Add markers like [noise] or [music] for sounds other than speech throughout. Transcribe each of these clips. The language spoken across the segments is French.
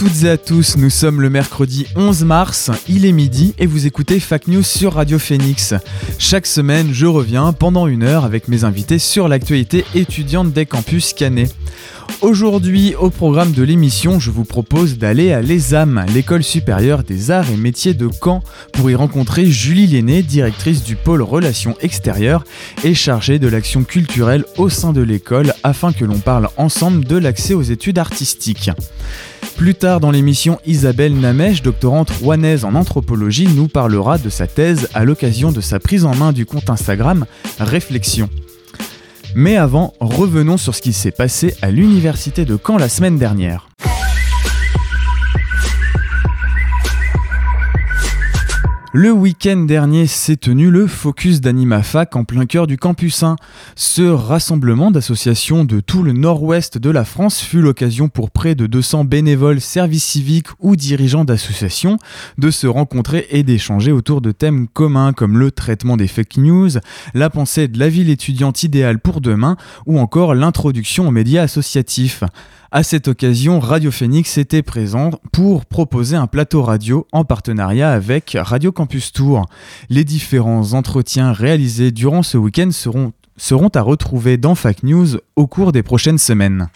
Toutes et à tous, nous sommes le mercredi 11 mars, il est midi et vous écoutez Fac News sur Radio Phoenix. Chaque semaine, je reviens pendant une heure avec mes invités sur l'actualité étudiante des campus Canet. Aujourd'hui, au programme de l'émission, je vous propose d'aller à l'ESAM, l'école supérieure des arts et métiers de Caen, pour y rencontrer Julie Lenné, directrice du pôle Relations extérieures et chargée de l'action culturelle au sein de l'école, afin que l'on parle ensemble de l'accès aux études artistiques. Plus tard dans l'émission, Isabelle Namèche, doctorante rouennaise en anthropologie, nous parlera de sa thèse à l'occasion de sa prise en main du compte Instagram Réflexion. Mais avant, revenons sur ce qui s'est passé à l'université de Caen la semaine dernière. Le week-end dernier s'est tenu le Focus d'AnimaFac en plein cœur du campus 1. Ce rassemblement d'associations de tout le nord-ouest de la France fut l'occasion pour près de 200 bénévoles, services civiques ou dirigeants d'associations de se rencontrer et d'échanger autour de thèmes communs comme le traitement des fake news, la pensée de la ville étudiante idéale pour demain ou encore l'introduction aux médias associatifs. À cette occasion, Radio Phoenix était présent pour proposer un plateau radio en partenariat avec Radio Campus Tour. Les différents entretiens réalisés durant ce week-end seront, seront à retrouver dans Fac News au cours des prochaines semaines.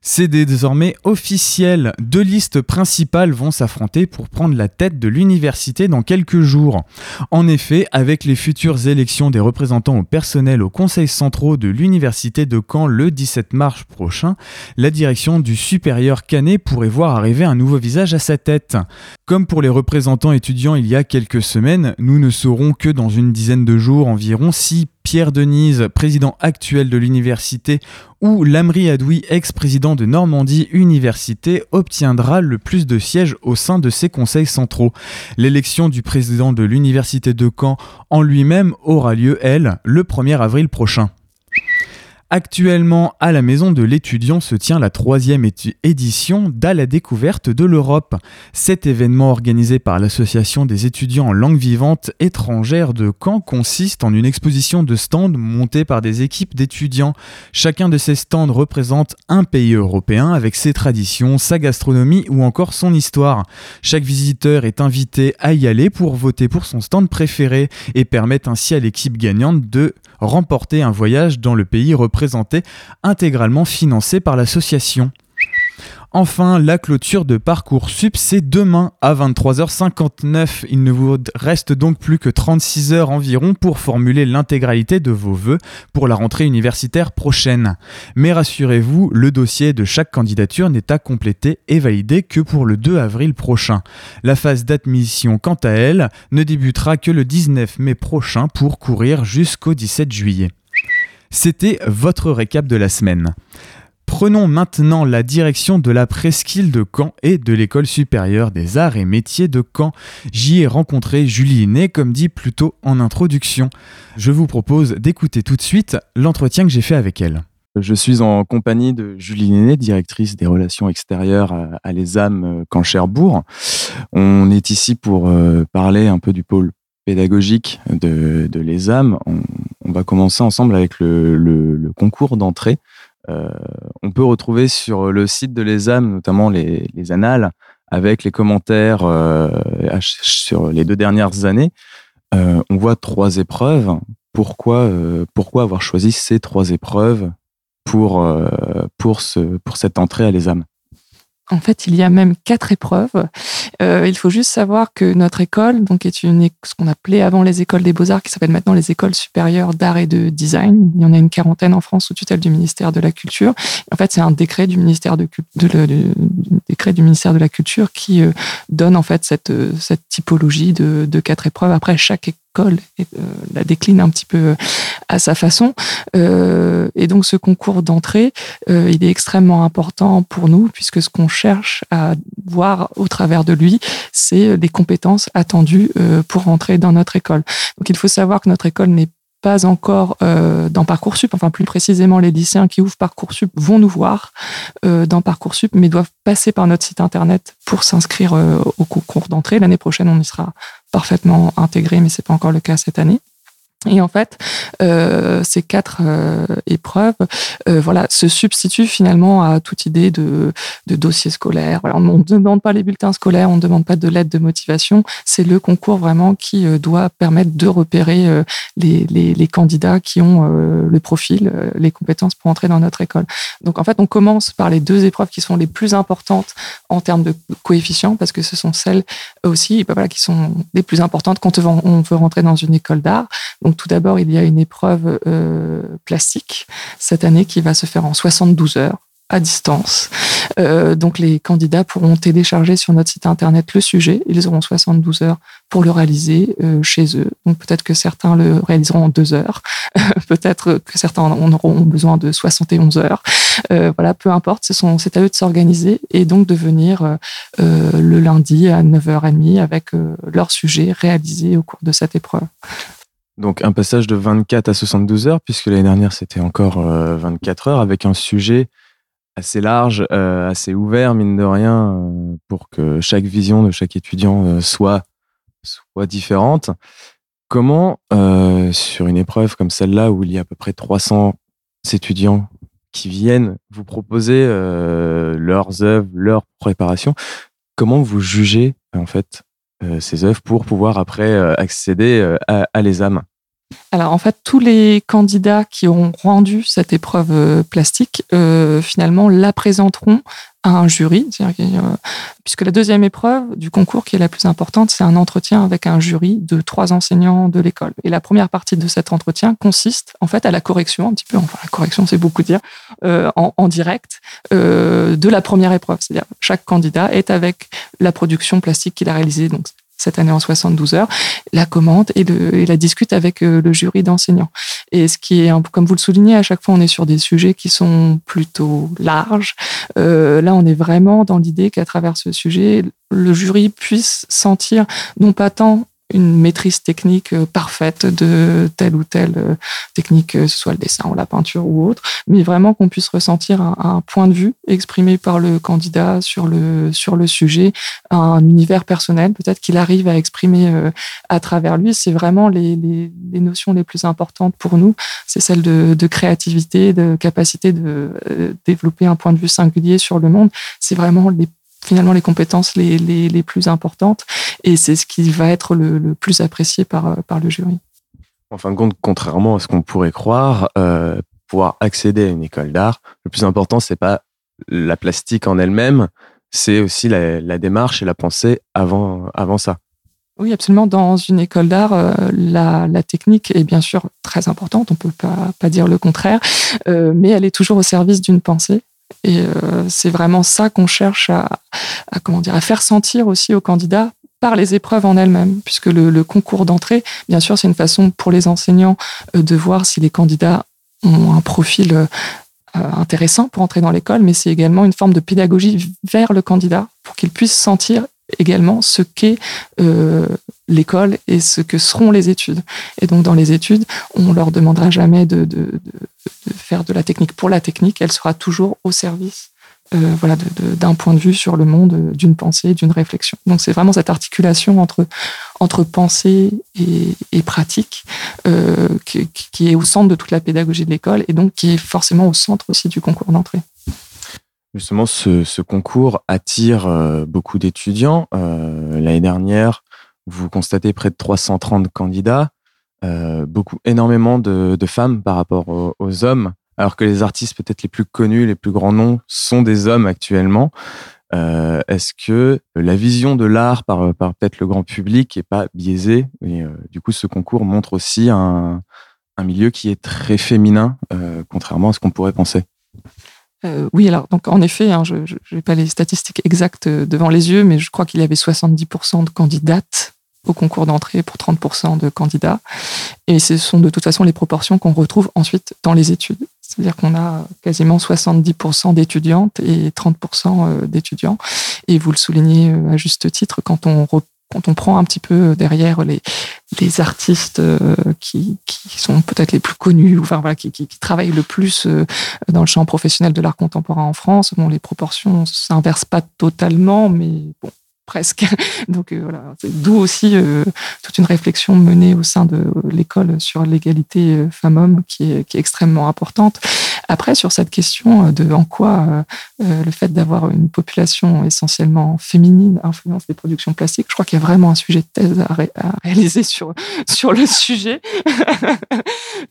C'est désormais officiel. Deux listes principales vont s'affronter pour prendre la tête de l'université dans quelques jours. En effet, avec les futures élections des représentants au personnel au conseil centraux de l'université de Caen le 17 mars prochain, la direction du supérieur Canet pourrait voir arriver un nouveau visage à sa tête. Comme pour les représentants étudiants il y a quelques semaines, nous ne saurons que dans une dizaine de jours environ si Pierre Denise, président actuel de l'université, ou Lamri Adoui, ex-président de Normandie Université, obtiendra le plus de sièges au sein de ses conseils centraux. L'élection du président de l'université de Caen en lui-même aura lieu, elle, le 1er avril prochain. Actuellement, à la Maison de l'étudiant se tient la troisième édition d'À la découverte de l'Europe. Cet événement organisé par l'Association des étudiants en langue vivante étrangère de Caen consiste en une exposition de stands montés par des équipes d'étudiants. Chacun de ces stands représente un pays européen avec ses traditions, sa gastronomie ou encore son histoire. Chaque visiteur est invité à y aller pour voter pour son stand préféré et permettre ainsi à l'équipe gagnante de remporter un voyage dans le pays représenté intégralement financé par l'association. Enfin, la clôture de Parcoursup, c'est demain à 23h59. Il ne vous reste donc plus que 36 heures environ pour formuler l'intégralité de vos vœux pour la rentrée universitaire prochaine. Mais rassurez-vous, le dossier de chaque candidature n'est à compléter et valider que pour le 2 avril prochain. La phase d'admission, quant à elle, ne débutera que le 19 mai prochain pour courir jusqu'au 17 juillet. C'était votre récap de la semaine. Prenons maintenant la direction de la presqu'île de Caen et de l'école supérieure des arts et métiers de Caen. J'y ai rencontré Julie Né, comme dit plus tôt en introduction. Je vous propose d'écouter tout de suite l'entretien que j'ai fait avec elle. Je suis en compagnie de Julie Néné, directrice des relations extérieures à l'ESAM Caen-Cherbourg. On est ici pour euh, parler un peu du pôle pédagogique de, de l'ESAM. On, va commencer ensemble avec le concours d'entrée. Euh, on peut retrouver sur le site de l'ESAM, notamment les, les, annales, avec les commentaires euh, sur les deux dernières années. Euh, on voit trois épreuves. Pourquoi, avoir choisi ces trois épreuves pour, pour cette entrée à l'ESAM en fait, il y a même quatre épreuves. Euh, il faut juste savoir que notre école, donc, est une ce qu'on appelait avant les écoles des beaux-arts, qui s'appelle maintenant les écoles supérieures d'art et de design. Il y en a une quarantaine en France sous tutelle du ministère de la Culture. En fait, c'est un décret du ministère de, de, de, décret du ministère de la Culture qui euh, donne en fait cette, cette typologie de, de quatre épreuves. Après, chaque école la décline un petit peu à sa façon. et donc ce concours d'entrée, il est extrêmement important pour nous puisque ce qu'on cherche à voir au travers de lui, c'est les compétences attendues pour entrer dans notre école. Donc il faut savoir que notre école n'est pas encore euh, dans Parcoursup, enfin plus précisément les lycéens qui ouvrent Parcoursup vont nous voir euh, dans Parcoursup, mais doivent passer par notre site internet pour s'inscrire euh, au concours d'entrée. L'année prochaine, on y sera parfaitement intégré, mais c'est pas encore le cas cette année. Et en fait, euh, ces quatre euh, épreuves, euh, voilà, se substituent finalement à toute idée de, dossier scolaire. On ne demande pas les bulletins scolaires, on ne demande pas de l'aide de motivation. C'est le concours vraiment qui doit permettre de repérer les, candidats qui ont le profil, les compétences pour entrer dans notre école. Donc en fait, on commence par les deux épreuves qui sont les plus importantes en termes de coefficients, parce que ce sont celles aussi, bah, qui sont les plus importantes quand on veut rentrer dans une école d'art. Tout d'abord, il y a une épreuve euh, plastique cette année qui va se faire en 72 heures à distance. Euh, donc les candidats pourront télécharger sur notre site internet le sujet. Ils auront 72 heures pour le réaliser euh, chez eux. Donc peut-être que certains le réaliseront en deux heures, [laughs] peut-être que certains en auront besoin de 71 heures. Voilà, peu importe, c'est à eux de s'organiser et donc de venir le lundi à 9h30 avec leur sujet réalisé au cours de cette épreuve. Donc un passage de 24 à 72 heures, puisque l'année dernière c'était encore 24 euh, heures, avec un sujet assez large, euh, assez ouvert, mine de rien, euh, pour que chaque vision de chaque étudiant soit, soit différente. Comment, sur une épreuve comme celle-là, où il y a à peu près 300 étudiants qui viennent vous proposer leurs œuvres, leur préparation, comment vous jugez en fait ces œuvres pour pouvoir après accéder à, à alors en fait, tous les candidats qui ont rendu cette épreuve euh, plastique, euh, finalement, la présenteront à un jury, euh, puisque la deuxième épreuve du concours, qui est la plus importante, c'est un entretien avec un jury de trois enseignants de l'école. Et la première partie de cet entretien consiste en fait à la correction, un petit peu, enfin la correction c'est beaucoup dire, en, direct de la première épreuve. C'est-à-dire chaque candidat est avec la production plastique qu'il a réalisée, cette année en 72 heures, la commente et, la discute avec euh, le jury d'enseignants. Et ce qui est, comme vous le soulignez, à chaque fois, on est sur des sujets qui sont plutôt larges. Euh, là, on est vraiment dans l'idée qu'à travers ce sujet, le jury puisse sentir non pas tant une maîtrise technique euh, parfaite de telle ou telle euh, technique, que ce soit le dessin ou la peinture ou autre, mais vraiment qu'on puisse ressentir un, point de vue exprimé par le candidat sur le, sur le sujet, un univers personnel peut-être qu'il arrive à exprimer euh, à travers lui. C'est vraiment les, les, les, notions les plus importantes pour nous. C'est celle de, de, créativité, de capacité de développer un point de vue singulier sur le monde. C'est vraiment les finalement les compétences les, les, les plus importantes et c'est ce qui va être le, le, plus apprécié par, par le jury. En fin de compte, contrairement à ce qu'on pourrait croire, euh, pouvoir accéder à une école d'art, le plus important, c'est pas la plastique en elle-même, c'est aussi la, la, démarche et la pensée avant, avant ça. Oui, absolument. Dans une école d'art, euh, la, la, technique est bien sûr très importante, on peut pas, pas dire le contraire, euh, mais elle est toujours au service d'une pensée. Et euh, c'est vraiment ça qu'on cherche à, comment dire, à faire sentir aussi aux candidats par les épreuves en elles-mêmes, puisque le, concours d'entrée, bien sûr, c'est une façon pour les enseignants euh, de voir si les candidats ont un profil euh, intéressant pour entrer dans l'école, mais c'est également une forme de pédagogie vers le candidat pour qu'il puisse sentir également ce qu'est l'école et ce que seront les études. Et donc dans les études, on leur demandera jamais de, faire de la technique pour la technique, elle sera toujours au service euh, voilà, d'un point de vue sur le monde, d'une pensée, d'une réflexion. Donc c'est vraiment cette articulation entre, entre pensée et, pratique euh, qui, est au centre de toute la pédagogie de l'école et donc qui est forcément au centre aussi du concours d'entrée. Justement, ce, concours attire euh, beaucoup d'étudiants. L'année dernière, vous constatez près de 330 candidats, euh, beaucoup, énormément de, femmes par rapport aux, hommes, alors que les artistes peut-être les plus connus, les plus grands noms sont des hommes actuellement. Euh, Est-ce que la vision de l'art par, peut-être le grand public est pas biaisée? Et euh, du coup, ce concours montre aussi un, milieu qui est très féminin, contrairement à ce qu'on pourrait penser. Oui, alors donc en effet, hein, je n'ai pas les statistiques exactes devant les yeux, mais je crois qu'il y avait 70% de candidates au concours d'entrée pour 30% de candidats. Et ce sont de toute façon les proportions qu'on retrouve ensuite dans les études. C'est-à-dire qu'on a quasiment 70% d'étudiantes et 30% d'étudiants. Et vous le soulignez à juste titre, quand on quand on prend un petit peu derrière les, les artistes euh, qui, qui sont peut-être les plus connus, enfin voilà, qui, qui, qui, travaillent le plus euh, dans le champ professionnel de l'art contemporain en France, bon, les proportions s'inversent pas totalement, mais bon, presque. [laughs] Donc euh, voilà, d'où aussi euh, toute une réflexion menée au sein de l'école sur l'égalité euh, femmes-hommes qui est, qui est extrêmement importante. Après, sur cette question de en quoi le fait d'avoir une population essentiellement féminine influence les productions classiques, je crois qu'il y a vraiment un sujet de thèse à, à réaliser sur, [laughs] sur le sujet.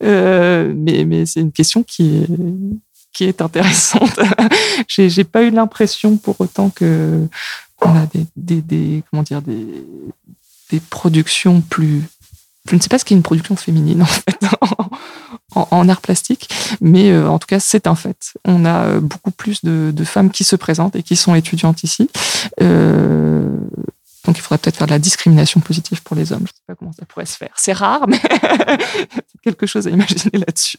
[laughs] mais mais c'est une question qui est, qui est intéressante. J'ai pas eu l'impression pour autant que on a des, des, des, comment dire des, des productions plus je ne sais pas ce qu'est une production féminine [laughs] en fait en, en art plastique, mais euh, en tout cas c'est un fait. On a euh, beaucoup plus de, femmes qui se présentent et qui sont étudiantes ici. Euh, donc il faudrait peut-être faire de la discrimination positive pour les hommes. Je ne sais pas comment ça pourrait se faire. C'est rare, mais [laughs] quelque chose à imaginer là-dessus.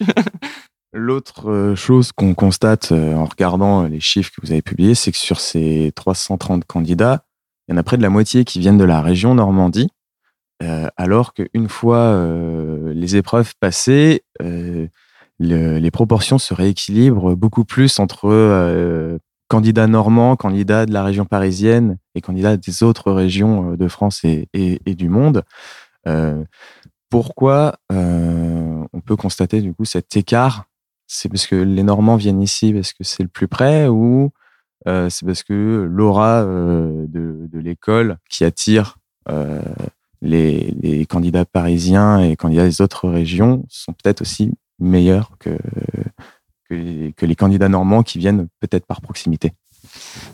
L'autre euh, chose qu'on constate euh, en regardant les chiffres que vous avez publiés, c'est que sur ces 330 candidats, il y en a près de la moitié qui viennent de la région Normandie, euh, alors qu'une fois euh, les épreuves passées, euh, le, les proportions se rééquilibrent beaucoup plus entre euh, candidats normands, candidats de la région parisienne et candidats des autres régions de France et, et du monde. pourquoi on peut constater du coup cet écart c'est parce que les Normands viennent ici parce que c'est le plus près ou euh, c'est parce que l'aura euh, de, de l'école qui attire euh, les, candidats parisiens et candidats des autres régions sont peut-être aussi meilleurs que, que que les candidats normands qui viennent peut-être par proximité.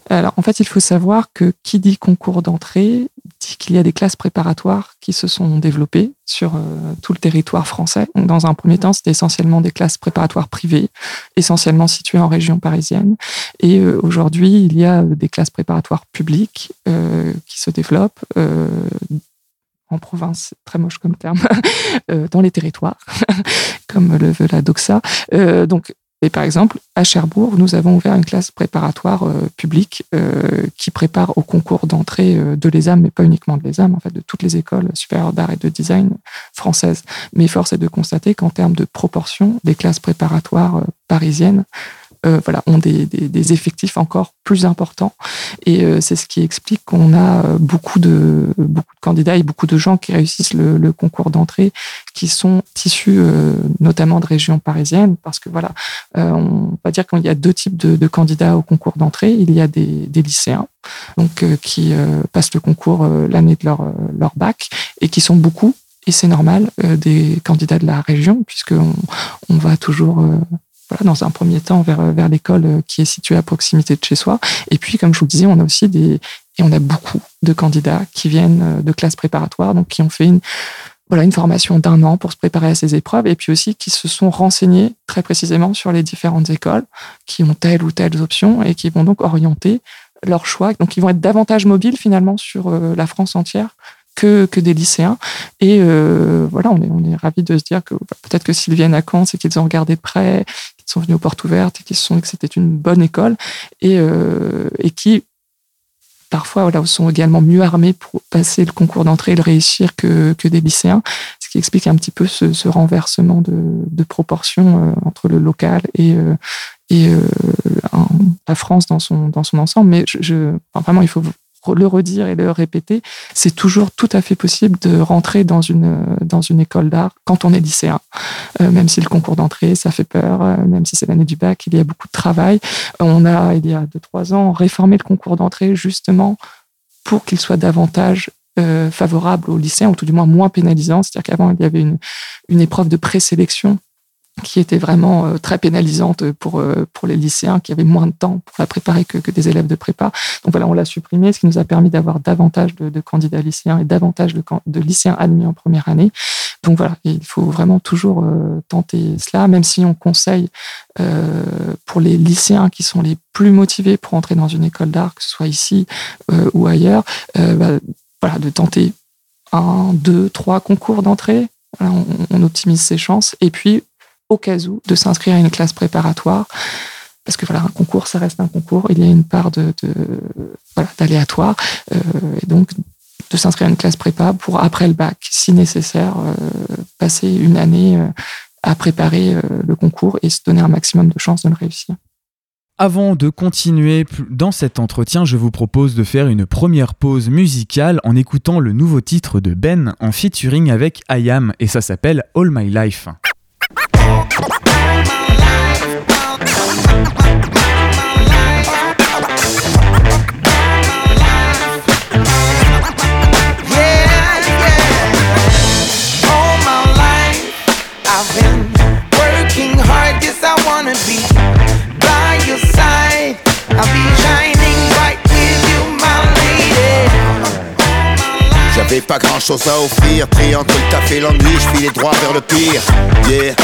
Alors, en fait, il faut savoir que qui dit concours d'entrée dit qu'il y a des classes préparatoires qui se sont développées sur euh, tout le territoire français. Dans un premier temps, c'était essentiellement des classes préparatoires privées, essentiellement situées en région parisienne. Et euh, aujourd'hui, il y a des classes préparatoires publiques euh, qui se développent euh, en province, très moche comme terme, [laughs] euh, dans les territoires, [laughs] comme le veut la Doxa. Euh, donc, et par exemple, à Cherbourg, nous avons ouvert une classe préparatoire euh, publique euh, qui prépare au concours d'entrée euh, de l'ESAM, mais pas uniquement de l'ESAM, en fait, de toutes les écoles supérieures d'art et de design françaises. Mais force est de constater qu'en termes de proportion, des classes préparatoires parisiennes euh, voilà, ont des, effectifs encore plus importants. Et euh, c'est ce qui explique qu'on a beaucoup de, beaucoup de candidats et beaucoup de gens qui réussissent le, concours d'entrée qui sont issus euh, notamment de régions parisiennes, parce que voilà, euh, on va dire qu'il y a deux types de, candidats au concours d'entrée. Il y a des, lycéens donc euh, qui passent le concours l'année de leur, bac et qui sont beaucoup et c'est normal, euh, des candidats de la région, puisqu'on on va toujours euh, dans un premier temps vers, vers l'école qui est située à proximité de chez soi. Et puis, comme je vous le disais, on a aussi des, et on a beaucoup de candidats qui viennent de classes préparatoires, donc qui ont fait une, voilà, une formation d'un an pour se préparer à ces épreuves, et puis aussi qui se sont renseignés très précisément sur les différentes écoles, qui ont telle ou telle option, et qui vont donc orienter leur choix. Donc, ils vont être davantage mobiles finalement sur euh, la France entière que, que des lycéens. Et euh, voilà, on est, on est ravis de se dire que bah, peut-être que s'ils viennent à Caen, c'est qu'ils ont regardé près, qu'ils sont venus aux portes ouvertes et qu'ils se sont que c'était une bonne école et, euh, et qui parfois voilà, sont également mieux armés pour passer le concours d'entrée et le réussir que, que des lycéens, ce qui explique un petit peu ce, ce renversement de, de proportion euh, entre le local et, euh, et la France dans son, dans son ensemble. Mais je, vraiment, il faut le redire et le répéter, c'est toujours tout à fait possible de rentrer dans une, dans une école d'art quand on est lycéen. Euh, même si le concours d'entrée, ça fait peur, euh, même si c'est l'année du bac, il y a beaucoup de travail. On a, il y a deux, trois ans, réformé le concours d'entrée justement pour qu'il soit davantage euh, favorable aux lycéens, ou tout du moins moins pénalisant. C'est-à-dire qu'avant, il y avait une, une épreuve de présélection qui était vraiment euh, très pénalisante pour, euh, pour les lycéens qui avaient moins de temps pour la préparer que, que des élèves de prépa. Donc voilà, on l'a supprimé, ce qui nous a permis d'avoir davantage de, candidats lycéens et davantage de, lycéens admis en première année. Donc voilà, il faut vraiment toujours euh, tenter cela, même si on conseille pour les lycéens qui sont les plus motivés pour entrer dans une école d'art, que ce soit ici ou ailleurs, bah, voilà, de tenter un, deux, trois concours d'entrée. On, on optimise ses chances. Et puis, au cas où, de s'inscrire à une classe préparatoire. Parce que voilà, un concours, ça reste un concours. Il y a une part de, d'aléatoire. Euh, et donc, de s'inscrire à une classe prépa pour, après le bac, si nécessaire, euh, passer une année euh, à préparer le concours et se donner un maximum de chances de le réussir. Avant de continuer dans cet entretien, je vous propose de faire une première pause musicale en écoutant le nouveau titre de Ben en featuring avec IAM et ça s'appelle All My Life. J'avais pas grand chose à offrir, pris entre le taf et l'ennui, je filais droit vers le pire. Yeah.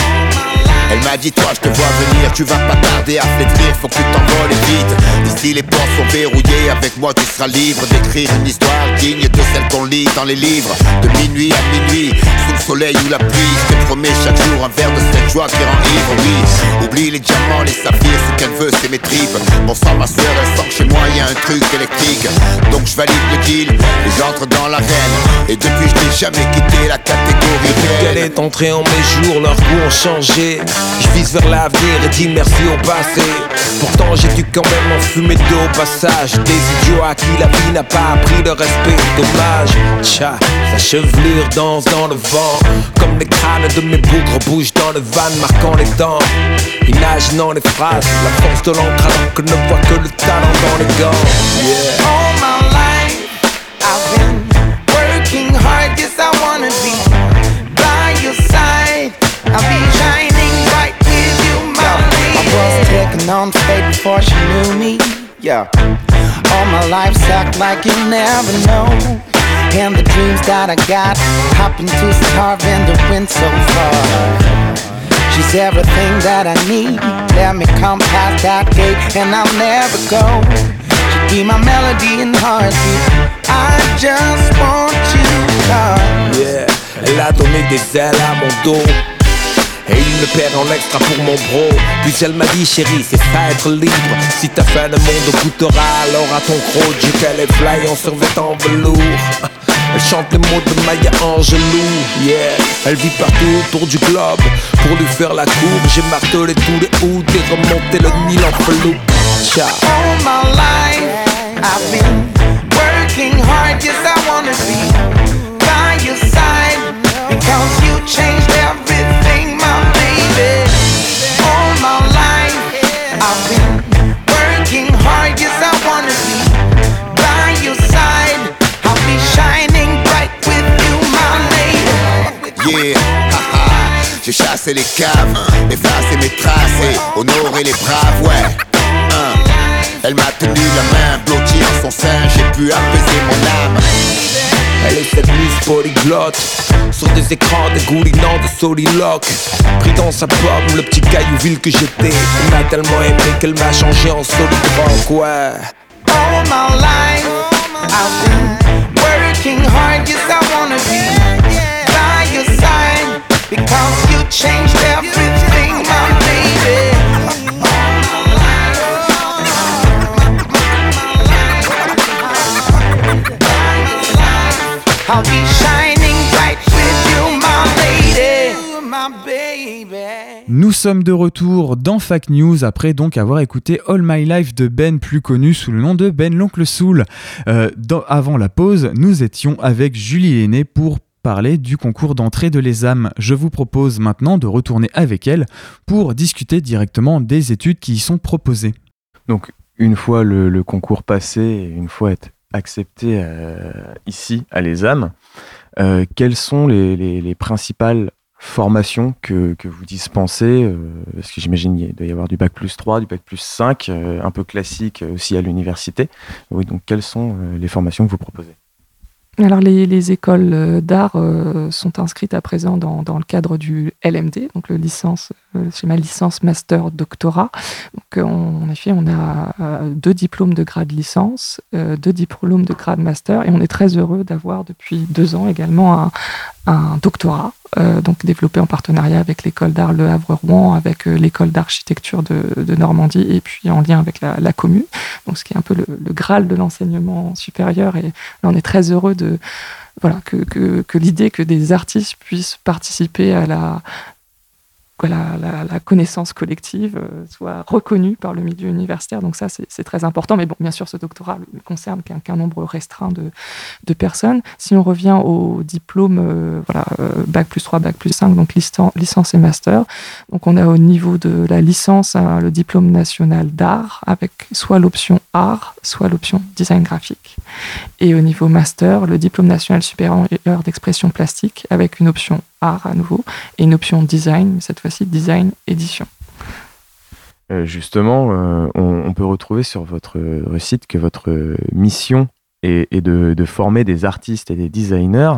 Elle m'a dit toi je te vois venir, tu vas pas tarder à flétrir, faut que tu t'envoles vite. Ici les portes sont verrouillées, avec moi tu seras libre d'écrire une histoire digne de celle qu'on lit dans les livres. De minuit à minuit, sous le soleil ou la pluie, je te promets chaque jour un verre de cette joie qui rend ivre, oui. Oublie les diamants, les saphirs, ce qu'elle veut c'est mes tripes. Bon sang ma soeur, elle sent que chez moi y a un truc électrique. Donc je valide le deal et j'entre dans l'arène. Et depuis je n'ai jamais quitté la catégorie Elle est entrée en mes jours, leurs goûts ont changé. Je vise vers l'avenir et dis merci au passé. Pourtant j'ai dû quand même en fumer deux au passage. Des idiots à qui la vie n'a pas appris le respect. Dommage, tcha, sa chevelure danse dans le vent. Comme les crânes de mes bougres bougent dans le van, marquant les temps. Imaginant les phrases, la force de l'encre alors que ne voit que le talent dans les gants. All my life, I've been working hard. Yes, I wanna be on fate before she knew me. Yeah. All my life act like you never know. And the dreams that I got, hopping to starve and the wind so far. She's everything that I need. Let me come past that gate and I'll never go. She be my melody and heartbeat. I just want you, God. Yeah, elle a donné des ailes à mon dos. Et il me perd en extra pour mon bro. Puis elle m'a dit, chérie, c'est ça être libre. Si ta fin le monde goûtera alors à ton gros Dieu qu'elle est fly en survêtant velours. [laughs] Elle chante les mots de Maya Angelou, yeah Elle vit partout autour du globe Pour lui faire la cour, j'ai martelé tous les hoods Et remonté le Nil en felou Ciao my life, I've been working hard. Yes, I wanna be by your side because you changed everything, j'ai chassé les caves, effacé mes traces et les braves, ouais. Hein. Elle m'a tenu la main, blotti en son sein, j'ai pu apaiser mon âme. Elle est cette mise polyglotte Sur des écrans dégoulinants de soliloque Pris dans sa pomme, le petit caillou vil que j'étais Elle m'a tellement aimé qu'elle m'a changé en soliloque, ouais Nous sommes de retour dans Fact News après donc avoir écouté All My Life de Ben, plus connu sous le nom de Ben l'Oncle Soul. Euh, avant la pause, nous étions avec Julie Aîné pour parler du concours d'entrée de l'ESAM. Je vous propose maintenant de retourner avec elle pour discuter directement des études qui y sont proposées. Donc, une fois le, concours passé, une fois accepté euh, ici à l'ESAM, euh, quelles sont les, les- les principales formations que, vous dispensez euh, Parce que j'imagine qu'il doit y avoir du bac plus 3, du bac plus 5, euh, un peu classique aussi à l'université. Oui, donc quelles sont les formations que vous proposez? Alors, les, les écoles euh, d'art euh, sont inscrites à présent dans, dans le cadre du LMD, donc le licence le schéma licence, master, doctorat. Donc, en effet, on a deux diplômes de grade licence, deux diplômes de grade master, et on est très heureux d'avoir depuis deux ans également un, doctorat, donc développé en partenariat avec l'école d'art Le Havre-Rouen, avec l'école d'architecture de, Normandie, et puis en lien avec la, commune. Donc, ce qui est un peu le, graal de l'enseignement supérieur, et là, on est très heureux de voilà, que l'idée que des artistes puissent participer à la, la, connaissance collective euh, soit reconnue par le milieu universitaire. Donc ça, c'est très important. Mais bon, bien sûr, ce doctorat ne concerne qu'un nombre restreint de, personnes. Si on revient au diplôme, euh, voilà, euh, Bac plus 3, Bac plus 5, donc licence, licence et master. Donc on a au niveau de la licence hein, le diplôme national d'art avec soit l'option art, soit l'option design graphique. Et au niveau master, le diplôme national supérieur d'expression plastique avec une option art à nouveau et une option design, cette fois-ci design édition. Euh, justement, euh, on, peut retrouver sur votre site que votre mission est, de, former des artistes et des designers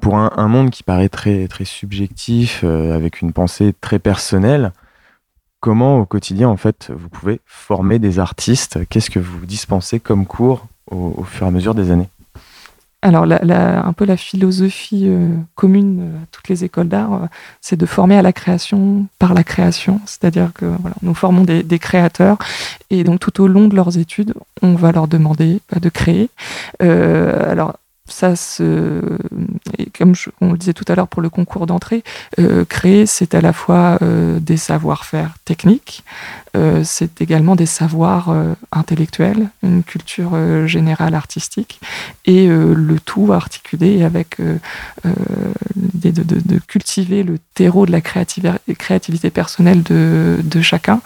pour un, monde qui paraît très, très subjectif, euh, avec une pensée très personnelle. Comment au quotidien, en fait, vous pouvez former des artistes? Qu'est-ce que vous dispensez comme cours au fur et à mesure des années? Alors, la, la, un peu la philosophie euh, commune à toutes les écoles d'art, euh, c'est de former à la création par la création. C'est-à-dire que voilà, nous formons des, créateurs et donc tout au long de leurs études, on va leur demander bah, de créer. Euh, ça se, comme on le disait tout à l'heure pour le concours d'entrée, euh, créer, c'est à la fois euh, des savoir-faire techniques, euh, c'est également des savoirs intellectuels, une culture générale artistique, et le tout articulé avec l'idée de, cultiver le terreau de la créativité, personnelle de, de chacun.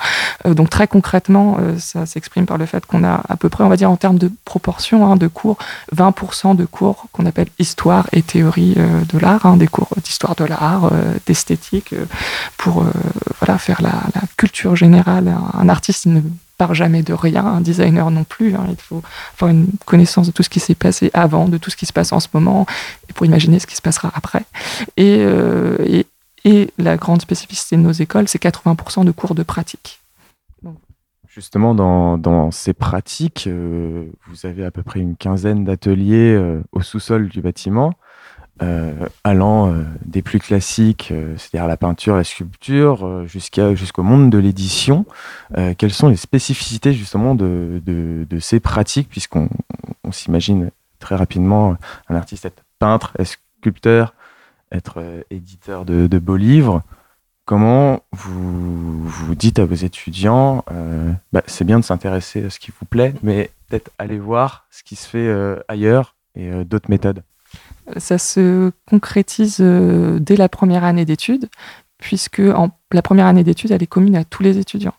donc très concrètement, ça s'exprime par le fait qu'on a à peu près, on va dire en termes de proportion hein, de cours, 20% de cours qu'on appelle histoire et théorie de l'art, hein, des cours d'histoire de l'art, d'esthétique, pour voilà faire la, culture générale un artiste ne part jamais de rien, un designer non plus. Hein. Il faut avoir une connaissance de tout ce qui s'est passé avant, de tout ce qui se passe en ce moment, et pour imaginer ce qui se passera après. Euh, et la grande spécificité de nos écoles, c'est 80% de cours de pratique. Justement, dans, ces pratiques, euh, vous avez à peu près une quinzaine d'ateliers euh, au sous-sol du bâtiment. Euh, allant des plus classiques, c'est-à-dire la peinture, la sculpture, jusqu'au monde de l'édition. quelles sont les spécificités justement de, ces pratiques, puisqu'on on, s'imagine très rapidement un artiste être peintre, être sculpteur, être éditeur de beaux livres. Comment vous, dites à vos étudiants, bah, c'est bien de s'intéresser à ce qui vous plaît, mais peut-être aller voir ce qui se fait ailleurs et d'autres méthodes ça se concrétise euh, dès la première année d'études, puisque la première année d'études, elle est commune à tous les étudiants.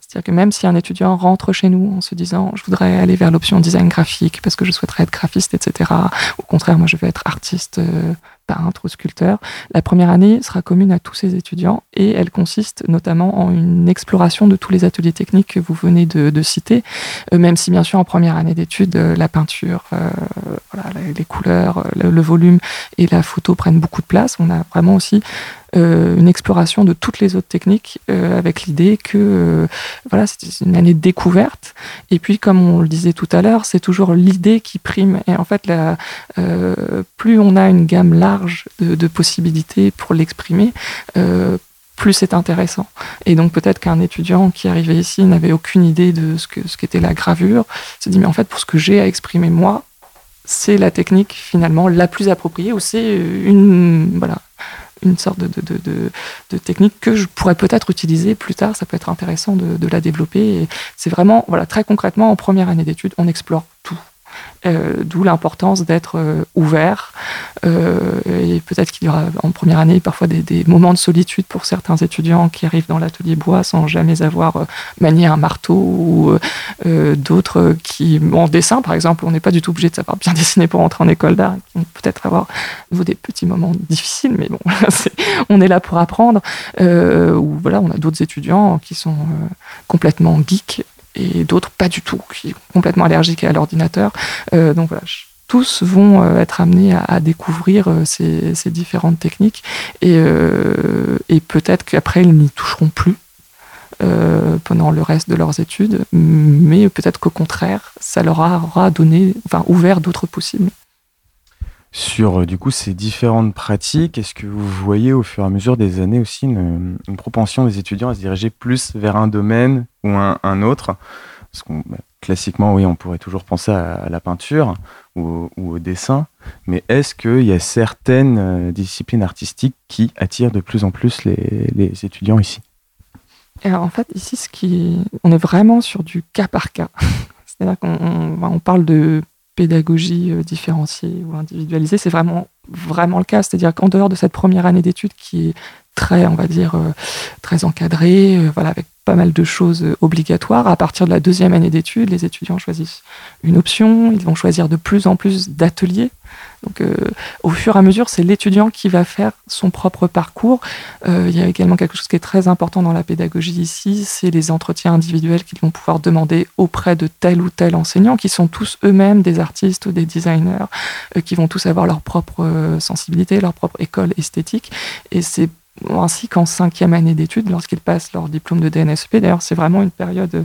C'est-à-dire que même si un étudiant rentre chez nous en se disant je voudrais aller vers l'option design graphique parce que je souhaiterais être graphiste, etc., au contraire, moi je veux être artiste, euh, peintre ou sculpteur, la première année sera commune à tous ces étudiants et elle consiste notamment en une exploration de tous les ateliers techniques que vous venez de, citer, euh, même si bien sûr en première année d'études, euh, la peinture, euh, les couleurs, le, volume et la photo prennent beaucoup de place. On a vraiment aussi une exploration de toutes les autres techniques euh, avec l'idée que euh, voilà c'est une année de découverte et puis comme on le disait tout à l'heure c'est toujours l'idée qui prime et en fait la, euh, plus on a une gamme large de, possibilités pour l'exprimer euh, plus c'est intéressant. Et donc peut-être qu'un étudiant qui arrivait ici n'avait aucune idée de ce que ce qu'était la gravure, se dit mais en fait pour ce que j'ai à exprimer moi, c'est la technique finalement la plus appropriée ou c'est une voilà une sorte de, technique que je pourrais peut-être utiliser plus tard. Ça peut être intéressant de, de la développer. C'est vraiment, voilà, très concrètement, en première année d'études, on explore tout. Euh, D'où l'importance d'être euh, ouvert. Euh, et peut-être qu'il y aura en première année parfois des, moments de solitude pour certains étudiants qui arrivent dans l'atelier bois sans jamais avoir manié un marteau ou d'autres qui, en dessin par exemple, on n'est pas du tout obligé de savoir bien [laughs] dessiner pour entrer en école d'art, qui vont peut-être avoir des petits moments difficiles, mais bon, [laughs] on est là pour apprendre. Ou voilà, on a d'autres étudiants qui sont complètement geeks et d'autres pas du tout, qui sont complètement allergiques à l'ordinateur. Euh, donc voilà, tous vont euh, être amenés à, découvrir euh, ces, ces différentes techniques et, euh, et peut-être qu'après ils n'y toucheront plus pendant le reste de leurs études, mais peut-être qu'au contraire, ça leur aura donné, enfin ouvert d'autres possibles. Sur euh, du coup ces différentes pratiques, est-ce que vous voyez au fur et à mesure des années aussi une, propension des étudiants à se diriger plus vers un domaine ou un, autre? Parce qu'on bah, classiquement, oui, on pourrait toujours penser à, la peinture ou, au- dessin, mais est-ce qu'il y a certaines euh, disciplines artistiques qui attirent de plus en plus les, étudiants ici? En fait, ici, ce qui, on est vraiment sur du cas par cas. [laughs] C'est-à-dire qu'on on- on parle de pédagogie euh, différenciée ou individualisée. C'est vraiment, le cas. C'est-à-dire qu'en dehors de cette première année d'études qui est très, on va dire, euh, très encadrée, euh, voilà, avec pas mal de choses obligatoires, à partir de la deuxième année d'études, les étudiants choisissent une option. Ils vont choisir de plus en plus d'ateliers. Donc, euh, au fur et à mesure, c'est l'étudiant qui va faire son propre parcours. Euh, il y a également quelque chose qui est très important dans la pédagogie ici, c'est les entretiens individuels qu'ils vont pouvoir demander auprès de tel ou tel enseignant, qui sont tous eux-mêmes des artistes ou des designers, euh, qui vont tous avoir leur propre sensibilité, leur propre école esthétique. Et c'est ainsi qu'en cinquième année d'études, lorsqu'ils passent leur diplôme de DNSP, d'ailleurs c'est vraiment une période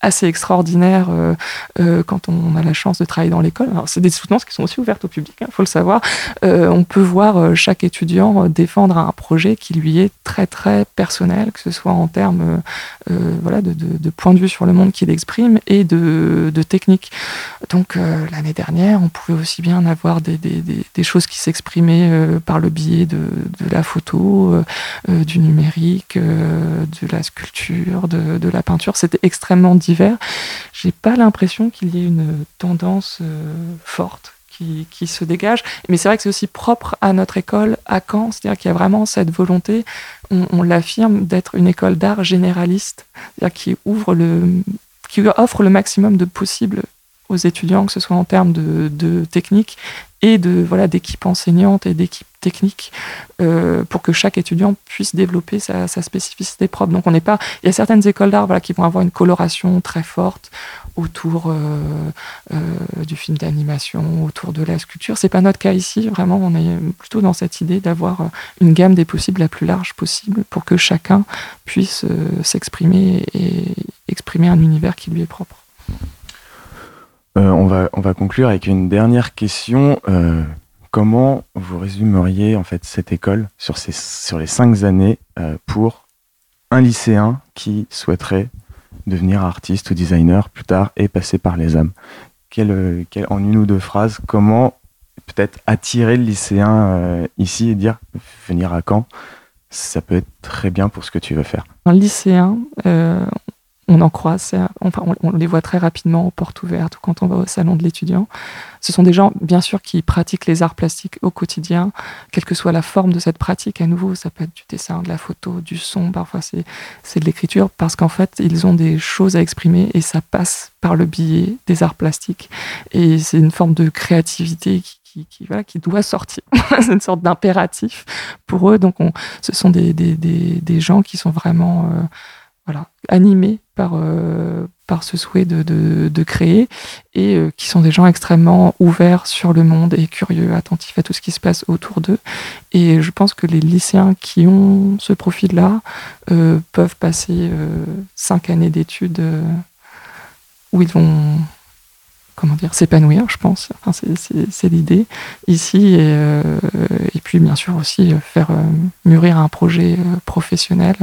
assez extraordinaire euh, euh, quand on a la chance de travailler dans l'école. C'est des soutenances qui sont aussi ouvertes au public, il faut le savoir. Euh, on peut voir chaque étudiant défendre un projet qui lui est très très personnel, que ce soit en termes voilà, de, point de vue sur le monde qu'il exprime et de, de technique. Donc l'année dernière, on pouvait aussi bien avoir des, des, choses qui s'exprimaient par le biais de, la photo, du numérique, de la sculpture, de, la peinture. C'était extrêmement J'ai pas l'impression qu'il y ait une tendance euh, forte qui, se dégage. Mais c'est vrai que c'est aussi propre à notre école à Caen, c'est-à-dire qu'il y a vraiment cette volonté, on, l'affirme, d'être une école d'art généraliste, qui ouvre le, qui offre le maximum de possibles aux étudiants, que ce soit en termes de, de technique et de voilà d'équipe enseignante et d'équipe technique euh, pour que chaque étudiant puisse développer sa, spécificité propre. Donc on n'est pas, il y a certaines écoles d'art voilà qui vont avoir une coloration très forte autour euh, euh, du film d'animation, autour de la sculpture. C'est pas notre cas ici. Vraiment, on est plutôt dans cette idée d'avoir une gamme des possibles la plus large possible pour que chacun puisse euh, s'exprimer et exprimer un univers qui lui est propre. Euh, on, va, on va conclure avec une dernière question. Euh, comment vous résumeriez en fait cette école sur, les cinq années euh, pour un lycéen qui souhaiterait devenir artiste ou designer plus tard et passer par les âmes quel, quel, En une ou deux phrases, comment peut-être attirer le lycéen euh, ici et dire venir à Caen, ça peut être très bien pour ce que tu veux faire. Un lycéen, euh, on en croise, enfin, on, les voit très rapidement aux portes ouvertes ou quand on va au salon de l'étudiant. Ce sont des gens, bien sûr, qui pratiquent les arts plastiques au quotidien, quelle que soit la forme de cette pratique. À nouveau, ça peut être du dessin, de la photo, du son, parfois c'est, de l'écriture, parce qu'en fait, ils ont des choses à exprimer et ça passe par le biais des arts plastiques. Et c'est une forme de créativité qui qui, qui, doit sortir. [laughs] c'est une sorte d'impératif pour eux. Donc, on, ce sont des gens qui sont vraiment euh, animés par, euh, par ce souhait de, de, créer et euh, qui sont des gens extrêmement ouverts sur le monde et curieux, attentifs à tout ce qui se passe autour d'eux. Et je pense que les lycéens qui ont ce profil-là euh, peuvent passer cinq années d'études où ils vont comment dire, s'épanouir, je pense. Enfin, c'est l'idée ici. Et, et, puis, bien sûr, aussi faire mûrir un projet professionnel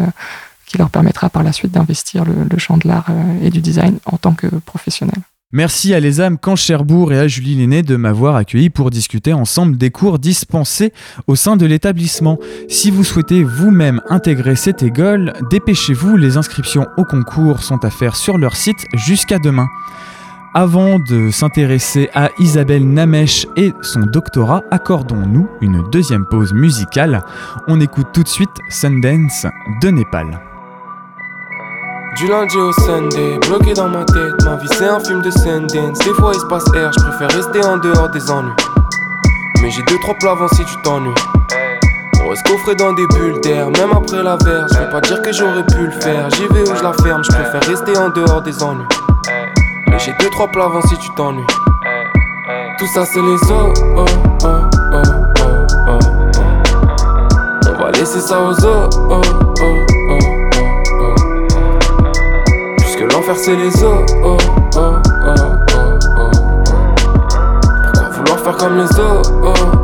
qui leur permettra par la suite d'investir le, champ de l'art euh, et du design en tant que professionnel. Merci à les âmes Camp Cherbourg et à Julie Lenné de m'avoir accueilli pour discuter ensemble des cours dispensés au sein de l'établissement. Si vous souhaitez vous-même intégrer cette école, dépêchez-vous, les inscriptions au concours sont à faire sur leur site jusqu'à demain. Avant de s'intéresser à Isabelle Namesh et son doctorat, accordons-nous une deuxième pause musicale. On écoute tout de suite Sundance de Népal. Du lundi au Sunday, bloqué dans ma tête, ma vie c'est un film de Sundance. Des fois il se passe air, je préfère rester en dehors des ennuis. Mais j'ai deux trois plats avant si tu t'ennuies. On reste coffré dans des bulles d'air, même après la verre. Je vais pas dire que j'aurais pu le faire, j'y vais où je la ferme, je préfère rester en dehors des ennuis. Mais j'ai deux trois plats avant si tu t'ennuies. Tout ça c'est les os, oh, oh, oh, oh, oh. On va laisser ça aux os, oh, oh, L'enfer c'est les oh, oh, oh, vouloir faire comme les os,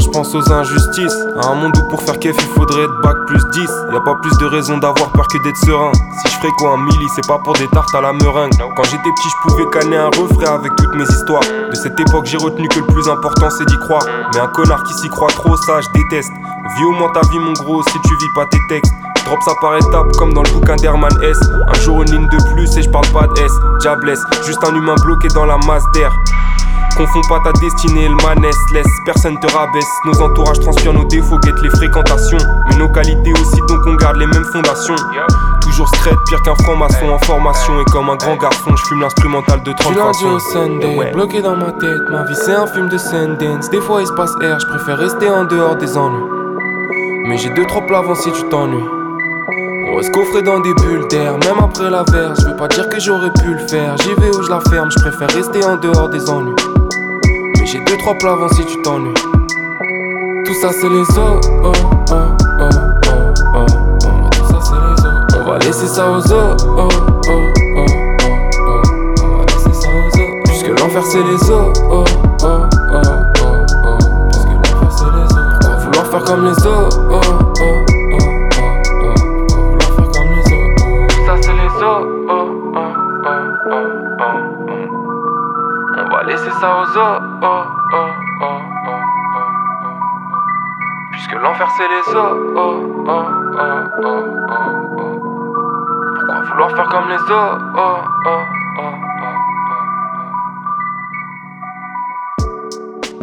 je pense aux injustices. À un monde où pour faire kef il faudrait être bac plus 10 Y a pas plus de raison d'avoir peur que d'être serein. Si je ferais quoi un milli c'est pas pour des tartes à la meringue. Quand j'étais petit je pouvais canner un refrain avec toutes mes histoires. De cette époque j'ai retenu que le plus important c'est d'y croire. Mais un connard qui s'y croit trop ça je déteste. Vis au moins ta vie mon gros si tu vis pas tes textes. Drop ça par étapes comme dans le bouquin d'Herman S. Un jour une ligne de plus et je parle pas de S. Diablesse, juste un humain bloqué dans la masse d'air Confonds pas ta destinée le manès, laisse personne te rabaisse. Nos entourages transpirent nos défauts, guettent les fréquentations. Mais nos qualités aussi, donc on garde les mêmes fondations. Toujours straight, pire qu'un franc-maçon en formation. Et comme un grand garçon, je fume l'instrumental de 30 Du lundi au. Sunday, Ouais. bloqué dans ma tête, ma vie c'est un film de Sundance. Des fois il se passe air, je préfère rester en dehors des ennuis. Mais j'ai deux trois plats avant si tu t'ennuies. On reste coffré dans des bulles d'air, même après la verse. Je veux pas dire que j'aurais pu le faire, j'y vais où je la ferme, je préfère rester en dehors des ennuis. J'ai deux trois plats avant si tu t'ennuies. Tout ça c'est les os, oh, oh, oh, oh, oh, oh. Tout ça c'est les os. On va laisser ça aux os, oh, oh, oh, oh, oh. On va laisser ça aux os. Puisque l'enfer c'est les os, oh, oh, oh, oh, oh. Puisque l'enfer c'est les os. Pourquoi vouloir faire comme les os, oh, oh, oh, oh, oh. Pourquoi vouloir faire comme les os. Tout ça c'est les os, oh, oh, oh, oh, oh, oh. On va laisser ça aux os,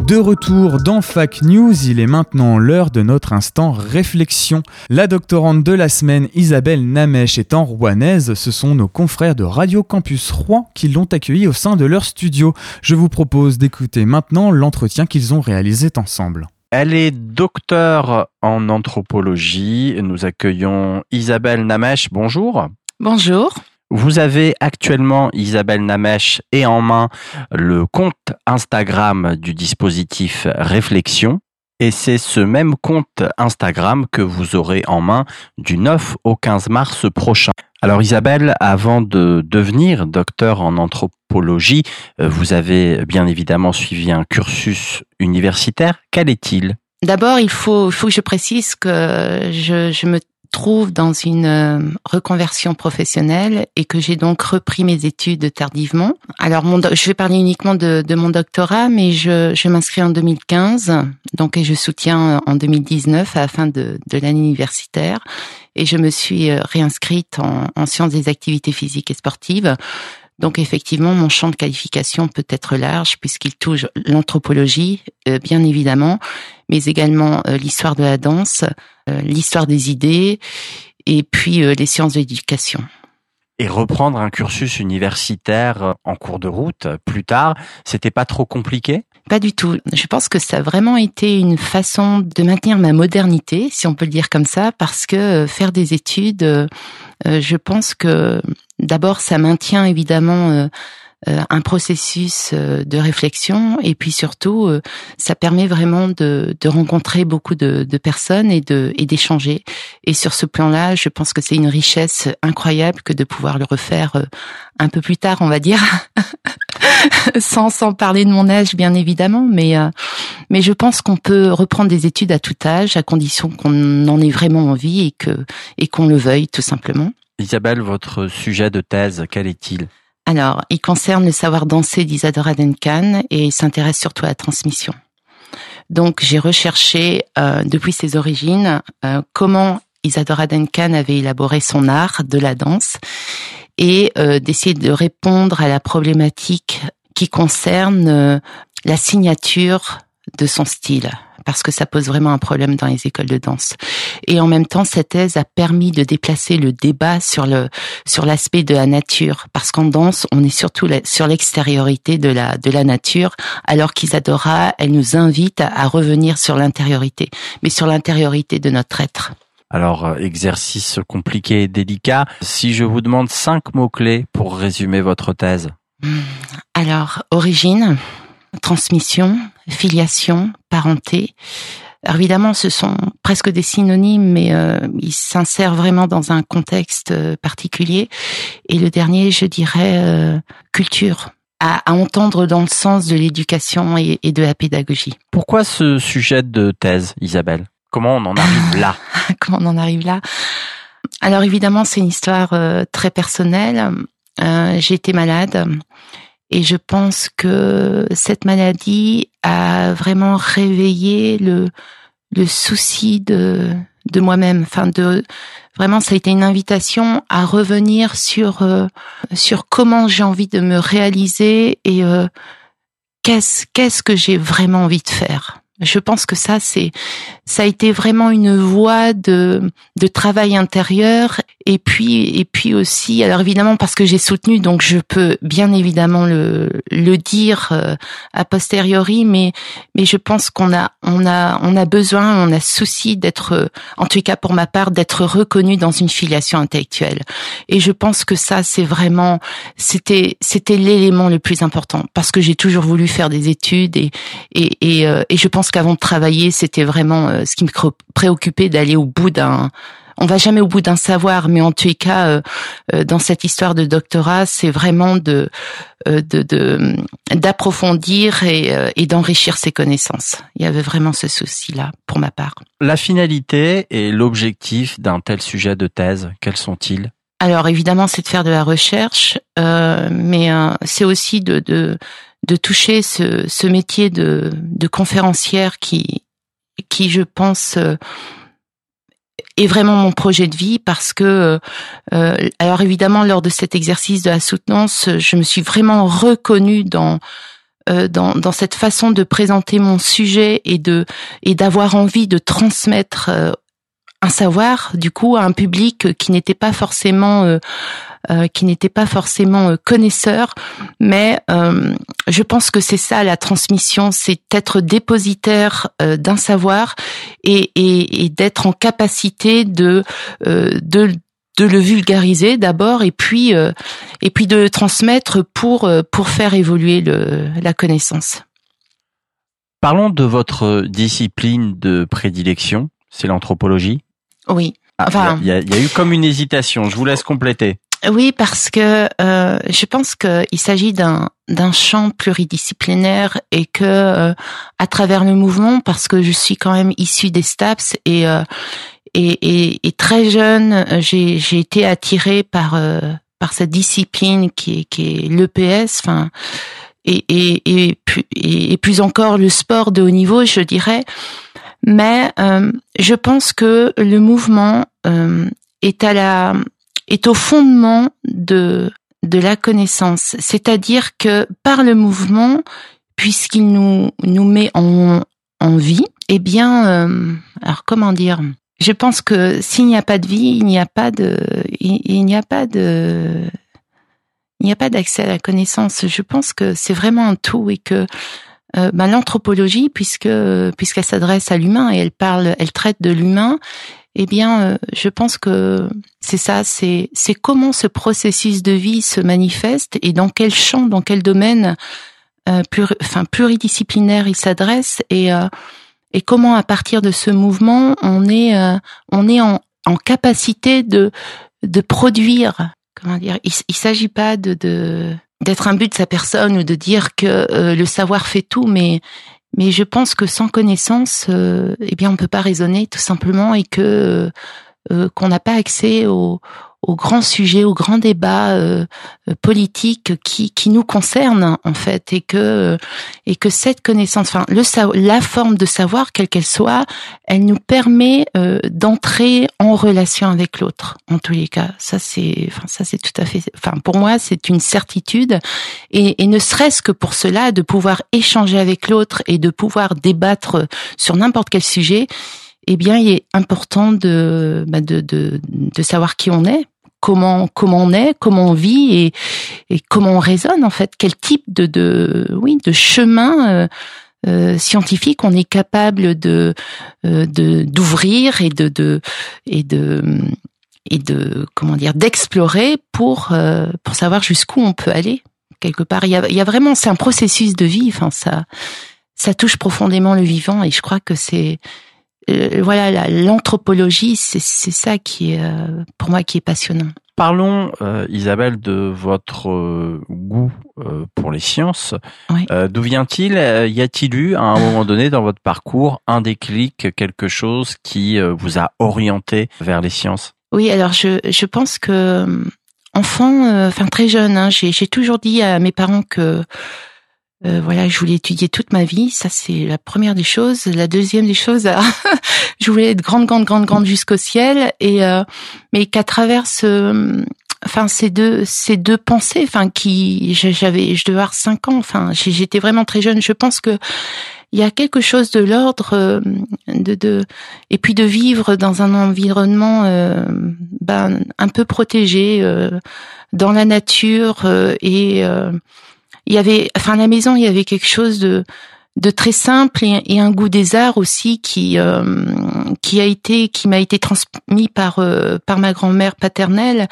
De retour dans Fac News, il est maintenant l'heure de notre instant réflexion. La doctorante de la semaine, Isabelle Namèche, étant rouennaise, ce sont nos confrères de Radio Campus Rouen qui l'ont accueillie au sein de leur studio. Je vous propose d'écouter maintenant l'entretien qu'ils ont réalisé ensemble. Elle est docteure en anthropologie. Nous accueillons Isabelle Namèche. Bonjour. Bonjour. Vous avez actuellement, Isabelle Namèche, et en main le compte Instagram du dispositif Réflexion. Et c'est ce même compte Instagram que vous aurez en main du 9 au 15 mars prochain. Alors Isabelle, avant de devenir docteur en anthropologie, euh, vous avez bien évidemment suivi un cursus universitaire. Quel est-il? D'abord, il faut, que je précise que je, je me trouve dans une euh, reconversion professionnelle et que j'ai donc repris mes études tardivement. Alors, je vais parler uniquement de, mon doctorat, mais je, m'inscris en 2015, donc et je soutiens en 2019 à la fin de, l'année universitaire. Et je me suis euh, réinscrite en sciences des activités physiques et sportives. Donc effectivement, mon champ de qualification peut être large puisqu'il touche l'anthropologie, euh, bien évidemment, mais également euh, l'histoire de la danse, euh, l'histoire des idées et puis les sciences de l'éducation. Et reprendre un cursus universitaire en cours de route plus tard, c'était pas trop compliqué? Pas du tout. Je pense que ça a vraiment été une façon de maintenir ma modernité, si on peut le dire comme ça, parce que faire des études, je pense que d'abord ça maintient évidemment euh, euh, un processus euh, de réflexion et puis surtout ça permet vraiment de, de rencontrer beaucoup de, de personnes et de et d'échanger. Et sur ce plan-là je pense que c'est une richesse incroyable que de pouvoir le refaire un peu plus tard on va dire. [laughs] Sans sans parler de mon âge bien évidemment mais mais je pense qu'on peut reprendre des études à tout âge à condition qu'on en ait vraiment envie et que et qu'on le veuille tout simplement Isabelle, votre sujet de thèse, quel est-il? Alors, il concerne le savoir danser d'Isadora Duncan et il s'intéresse surtout à la transmission. Donc, j'ai recherché euh, depuis ses origines euh, comment Isadora Duncan avait élaboré son art de la danse et euh, d'essayer de répondre à la problématique qui concerne la signature de son style parce que ça pose vraiment un problème dans les écoles de danse. Et en même temps, cette thèse a permis de déplacer le débat sur le sur l'aspect de la nature, parce qu'en danse, on est surtout sur l'extériorité de la de la nature, alors qu'Isadora, elle nous invite à, à revenir sur l'intériorité, mais sur l'intériorité de notre être. Alors, euh, exercice compliqué et délicat. Si je vous demande cinq mots-clés pour résumer votre thèse. Alors, origine, transmission, filiation, parenté. Alors évidemment, ce sont presque des synonymes, mais euh, ils s'insèrent vraiment dans un contexte euh, particulier. Et le dernier, je dirais, euh, culture, à, à, entendre dans le sens de l'éducation et, et, de la pédagogie. Pourquoi ce sujet de thèse, Isabelle? Comment on en arrive là? [laughs] Comment on en arrive là? Alors évidemment, c'est une histoire euh, très personnelle. J'ai été malade. Et je pense que cette maladie a vraiment réveillé le, le souci de, de moi-même. Enfin, de vraiment, ça a été une invitation à revenir sur euh, sur comment j'ai envie de me réaliser et euh, qu'est-ce qu'est-ce que j'ai vraiment envie de faire. Je pense que ça, c'est, ça a été vraiment une voie de, de travail intérieur et puis, et puis aussi, alors évidemment parce que j'ai soutenu, donc je peux bien évidemment le, le dire euh, a posteriori, mais, mais je pense qu'on a, on a, on a besoin, on a souci d'être, en tout cas pour ma part, d'être reconnu dans une filiation intellectuelle. Et je pense que ça, c'est vraiment, c'était, c'était l'élément le plus important parce que j'ai toujours voulu faire des études et, et, et, euh, et je pense qu'avant de travailler, c'était vraiment euh, ce qui me préoccupait d'aller au bout d'un on va jamais au bout d'un savoir, mais en tous les cas, euh, euh, dans cette histoire de doctorat, c'est vraiment de de d'approfondir et, et d'enrichir ses connaissances. Il y avait vraiment ce souci-là pour ma part. La finalité et l'objectif d'un tel sujet de thèse, quels sont-ils? Alors évidemment, c'est de faire de la recherche, mais c'est aussi de, de de toucher ce, ce métier de, de conférencière qui, qui je pense euh, est vraiment mon projet de vie parce que euh, alors évidemment lors de cet exercice de la soutenance je me suis vraiment reconnue dans euh, dans, dans cette façon de présenter mon sujet et de et d'avoir envie de transmettre euh, un savoir du coup à un public qui n'était pas forcément euh, euh, qui n'était pas forcément euh, connaisseur, mais euh, je pense que c'est ça la transmission, c'est être dépositaire d'un savoir et, et, et d'être en capacité de de de le vulgariser d'abord et puis et puis de le transmettre pour pour faire évoluer le, la connaissance. Parlons de votre discipline de prédilection, c'est l'anthropologie. Oui. Enfin, il y, a, y, a eu comme une hésitation. Je vous laisse compléter. Oui, parce que euh, je pense qu'il s'agit d'un d'un champ pluridisciplinaire et que euh, à travers le mouvement, parce que je suis quand même issue des STAPS et euh, et, et, et, très jeune, j'ai j'ai été attirée par euh, par cette discipline qui est qui est l'EPS, enfin et et, et et plus encore le sport de haut niveau, je dirais. Mais euh, je pense que le mouvement est à la est au fondement de de la connaissance, c'est-à-dire que par le mouvement, puisqu'il nous nous met en en vie, eh bien, euh, alors comment dire? Je pense que s'il n'y a pas de vie, il n'y a pas de il, il n'y a pas de il n'y a pas d'accès à la connaissance. Je pense que c'est vraiment un tout et que euh, ben, l'anthropologie, puisque puisqu'elle s'adresse à l'humain et elle parle, elle traite de l'humain, eh bien, euh, je pense que c'est ça, c'est c'est comment ce processus de vie se manifeste et dans quel champ, dans quel domaine, euh, enfin pluridisciplinaire il s'adresse et euh, et comment à partir de ce mouvement on est euh, on est en, en capacité de de produire comment dire il, il s'agit pas de de d'être un but de sa personne ou de dire que euh, le savoir fait tout mais mais je pense que sans connaissance, euh, eh bien, on peut pas raisonner tout simplement et que euh, qu'on n'a pas accès aux, aux grands sujets, aux grands débats euh, politiques qui, qui nous concernent en fait, et que et que cette connaissance, enfin le la forme de savoir, quelle qu'elle soit, elle nous permet euh, d'entrer en relation avec l'autre. En tous les cas, ça c'est, enfin ça c'est tout à fait, enfin pour moi c'est une certitude, et, et ne serait-ce que pour cela, de pouvoir échanger avec l'autre et de pouvoir débattre sur n'importe quel sujet eh bien, il est important de, bah de, de, de savoir qui on est, comment on est, comment on vit et, comment on raisonne en fait, quel type de, chemin euh, euh, scientifique, on est capable de euh, d'ouvrir et de de d'explorer pour savoir jusqu'où on peut aller quelque part. Il y a, il y a vraiment c'est un processus de vie. Enfin ça ça touche profondément le vivant et je crois que c'est euh, voilà la- l'anthropologie c'est c'est ça qui est euh, pour moi qui est passionnant. Parlons, euh, Isabelle, de votre euh, goût euh, pour les sciences. Oui. D'où vient-il? Y a-t-il eu, à un moment donné dans votre parcours, un déclic, quelque chose qui vous a orienté vers les sciences? Oui, alors je, je pense que enfant, enfin très jeune, hein, j'ai toujours dit à mes parents que euh, voilà, je voulais étudier toute ma vie. Ça, c'est la première des choses. La deuxième des choses, [laughs] je voulais être grande, grande, grande, grande jusqu'au ciel. Et euh, mais qu'à travers ce, enfin ces deux, ces deux pensées, enfin qui, j'avais, je devais avoir cinq ans. Enfin, j'étais vraiment très jeune. Je pense que il y a quelque chose de l'ordre euh, de, de et puis de vivre dans un environnement euh, ben, un peu protégé euh, dans la nature euh, et euh, il y avait enfin à la maison il y avait quelque chose de de très simple et, un goût des arts aussi qui euh, qui a été qui m'a été transmis par euh, par ma grand-mère paternelle.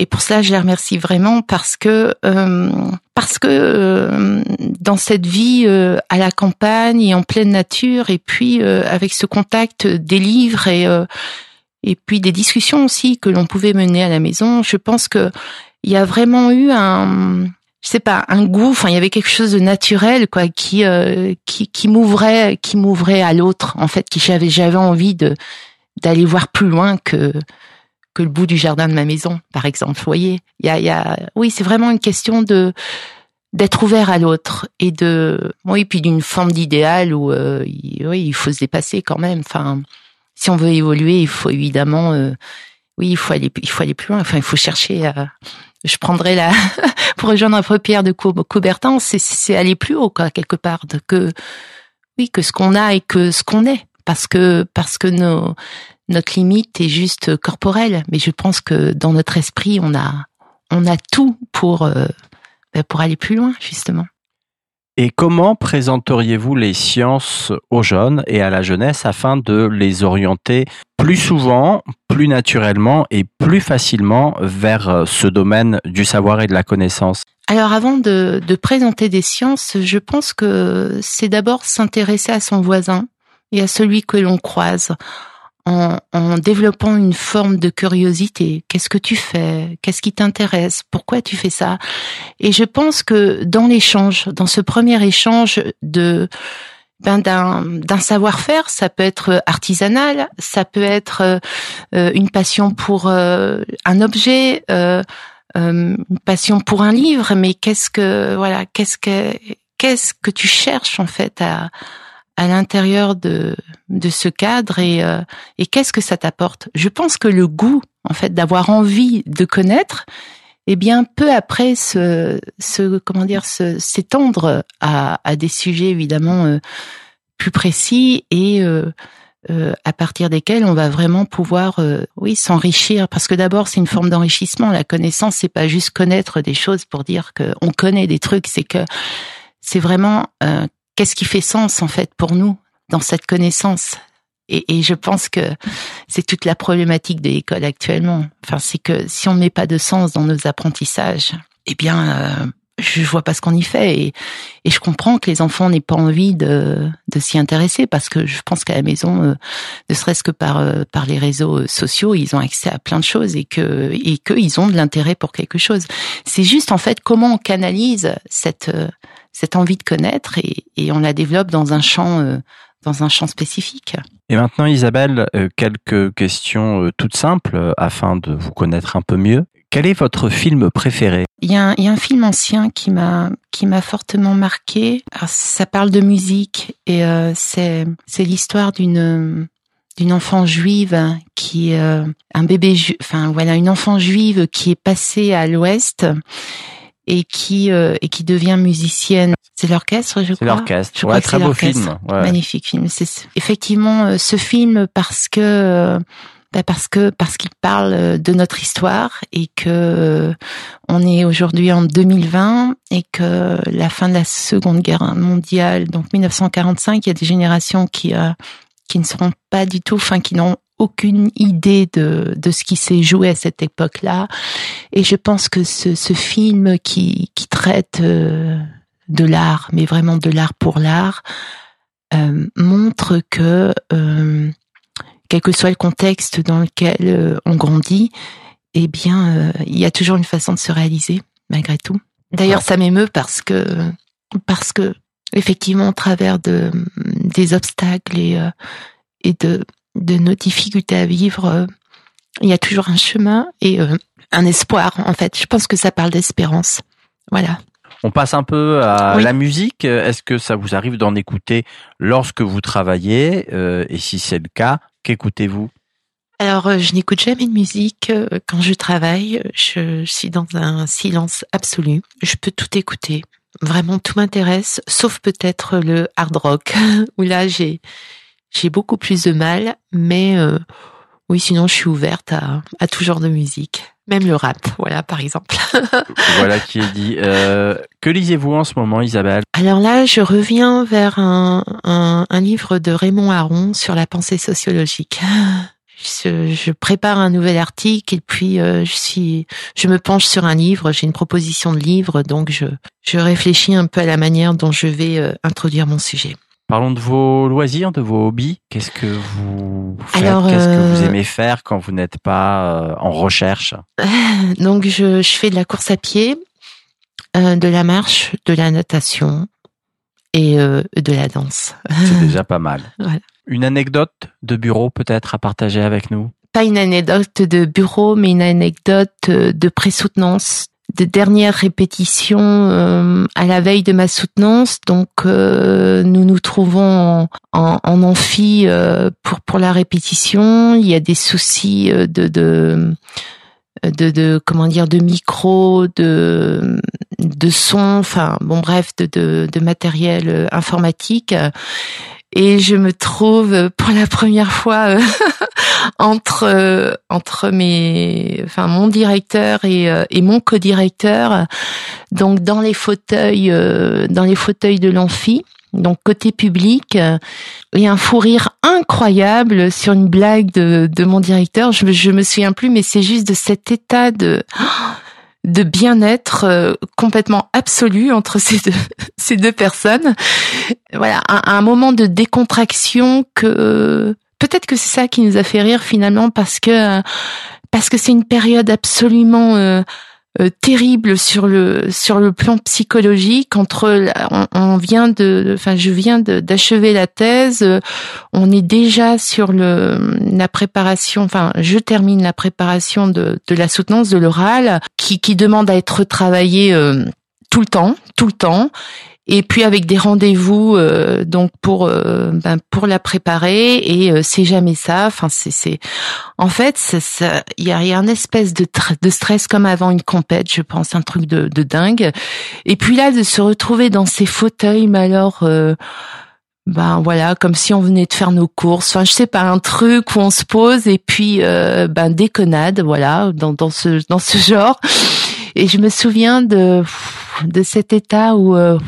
Et pour cela je la remercie vraiment parce que euh, parce que euh, dans cette vie euh, à la campagne et en pleine nature et puis euh, avec ce contact des livres et et puis des discussions aussi que l'on pouvait mener à la maison, je pense que il y a vraiment eu un je sais pas un goût enfin il y avait quelque chose de naturel quoi qui euh, qui qui m'ouvrait qui m'ouvrait à l'autre en fait qui j'avais j'avais envie de d'aller voir plus loin que que le bout du jardin de ma maison par exemple vous voyez. Il y a y a oui c'est vraiment une question de d'être ouvert à l'autre et de oui puis d'une forme d'idéal où euh, oui il faut se dépasser quand même. Enfin si on veut évoluer il faut évidemment euh, oui il faut aller il faut aller plus loin. Enfin il faut chercher à je prendrais la [laughs] pour rejoindre un peu Pierre de Cou- Coubertin c'est aller plus haut quoi quelque part de- que oui que ce qu'on a et que ce qu'on est. Parce que parce que notre limite est juste corporelle. Mais je pense que dans notre esprit on a on a tout pour euh, ben, pour aller plus loin justement Et comment présenteriez-vous les sciences aux jeunes et à la jeunesse afin de les orienter plus souvent, plus naturellement et plus facilement vers euh, ce domaine du savoir et de la connaissance? Alors avant de, de présenter des sciences, je pense que c'est d'abord s'intéresser à son voisin et à celui que l'on croise en, développant une forme de curiosité. Qu'est-ce que tu fais? Qu'est-ce qui t'intéresse? Pourquoi tu fais ça? Et je pense que dans l'échange, dans ce premier échange de ben d'un savoir-faire, ça peut être artisanal, ça peut être euh, une passion pour euh, un objet, euh, une passion pour un livre, mais qu'est-ce que voilà, qu'est-ce que qu'est-ce que tu cherches en fait à à l'intérieur de ce cadre et euh, et qu'est-ce que ça t'apporte? Je pense que le goût en fait d'avoir envie de connaître eh bien peu après se comment dire s'étendre à des sujets évidemment euh, plus précis et euh, à partir desquels on va vraiment pouvoir oui s'enrichir. Parce que d'abord c'est une forme d'enrichissement. La connaissance c'est pas juste connaître des choses pour dire que on connaît des trucs. C'est que c'est vraiment qu'est-ce qui fait sens en fait pour nous dans cette connaissance? Et, et je pense que c'est toute la problématique de l'école actuellement. Enfin c'est que si on ne met pas de sens dans nos apprentissages eh bien euh, je vois pas ce qu'on y fait. Et, et je comprends que les enfants n'aient pas envie de, de s'y intéresser parce que je pense qu'à la maison, euh, ne serait-ce que par euh, par les réseaux sociaux, ils ont accès à plein de choses et que et qu'ils ont de l'intérêt pour quelque chose. C'est juste en fait comment on canalise cette euh, cette envie de connaître et, et on la développe dans un champ euh, dans un champ spécifique. Et maintenant, Isabelle, euh, quelques questions euh, toutes simples afin de vous connaître un peu mieux. Quel est votre film préféré? Il y, a un, il y a un film ancien qui m'a qui m'a fortement marqué. Alors, ça parle de musique et euh, c'est c'est l'histoire d'une d'une enfant juive qui euh, un bébé ju enfin voilà une enfant juive qui est passée à l'ouest et qui euh, et qui devient musicienne. C'est l'orchestre, je C'est crois. l'orchestre. Je Ouais, très c'est beau l'orchestre. film. Ouais. Magnifique film. C'est effectivement euh, ce film parce que euh, bah parce que parce qu'il parle de notre histoire et que euh, on est aujourd'hui en 2020 et que la fin de la Seconde Guerre mondiale, donc 1945, il y a des générations qui euh, qui ne seront pas du tout, enfin qui n'ont aucune idée de, de ce qui s'est joué à cette époque-là. Et je pense que ce, ce film qui, qui traite euh, de l'art, mais vraiment de l'art pour l'art, euh, montre que, euh, quel que soit le contexte dans lequel euh, on grandit, eh bien, euh, il y a toujours une façon de se réaliser, malgré tout. D'ailleurs, ça m'émeut parce que, parce que, effectivement, au travers de, des obstacles et, euh, et de, de nos difficultés à vivre, euh, il y a toujours un chemin et euh, un espoir, en fait. Je pense que ça parle d'espérance. Voilà. On passe un peu à Oui. la musique. Est-ce que ça vous arrive d'en écouter lorsque vous travaillez? Euh, Et si c'est le cas, qu'écoutez-vous? Alors, je n'écoute jamais de musique quand je travaille. Je, je suis dans un silence absolu. Je peux tout écouter. Vraiment, tout m'intéresse, sauf peut-être le hard rock, [laughs] où là, j'ai j'ai beaucoup plus de mal. Mais euh, oui, sinon, je suis ouverte à, à tout genre de musique. Même le rap, voilà, par exemple. [laughs] Voilà qui est dit. Euh, que lisez-vous en ce moment, Isabelle? Alors là, je reviens vers un, un, un livre de Raymond Aron sur la pensée sociologique. Je, je prépare un nouvel article et puis euh, je suis, je me penche sur un livre. J'ai une proposition de livre, donc je, je réfléchis un peu à la manière dont je vais euh, introduire mon sujet. Parlons de vos loisirs, de vos hobbies. Qu'est-ce que vous faites Alors, Qu'est-ce que vous euh, aimez faire quand vous n'êtes pas euh, en recherche [laughs] Donc je, je fais de la course à pied, euh, de la marche, de la natation et euh, de la danse. C'est [laughs] déjà pas mal. Voilà. Une anecdote de bureau peut-être à partager avec nous? Pas une anecdote de bureau, mais une anecdote de présoutenance, de dernière répétition euh, à la veille de ma soutenance. Donc, euh, nous nous trouvons en, en, amphi euh, pour pour la répétition. Il y a des soucis euh, de de de, de comment dire de micro, de de son, enfin bon bref, de de, de matériel euh, informatique. Et je me trouve pour la première fois euh, [laughs] entre euh, entre mes enfin mon directeur et euh, et mon co-directeur donc dans les fauteuils euh, dans les fauteuils de l'amphi. Donc côté public et un fou rire incroyable sur une blague de de mon directeur. Je je me souviens plus mais c'est juste de cet état de de bien-être complètement absolu entre [laughs] ces deux ces deux personnes. Voilà un moment de décontraction que peut-être que c'est ça qui nous a fait rire finalement parce que parce que c'est une période absolument euh, euh, terrible sur le sur le plan psychologique entre on, vient de enfin je viens d'achever la thèse euh, on est déjà sur le la préparation enfin je termine la préparation de de la soutenance de l'oral qui qui demande à être travaillé euh, tout le temps tout le temps et puis avec des rendez-vous euh, donc pour euh, ben, pour la préparer. Et euh, c'est jamais ça. Enfin c'est c'est en fait ça- il y a, y espèce de de stress comme avant une compète je pense un truc de de dingue. Et puis là de se retrouver dans ces fauteuils mais alors euh, ben voilà comme si on venait de faire nos courses. Enfin je sais pas un truc où on se pose et puis euh, ben déconnade voilà dans dans ce dans ce [laughs] genre. Et je me souviens de de cet état où euh,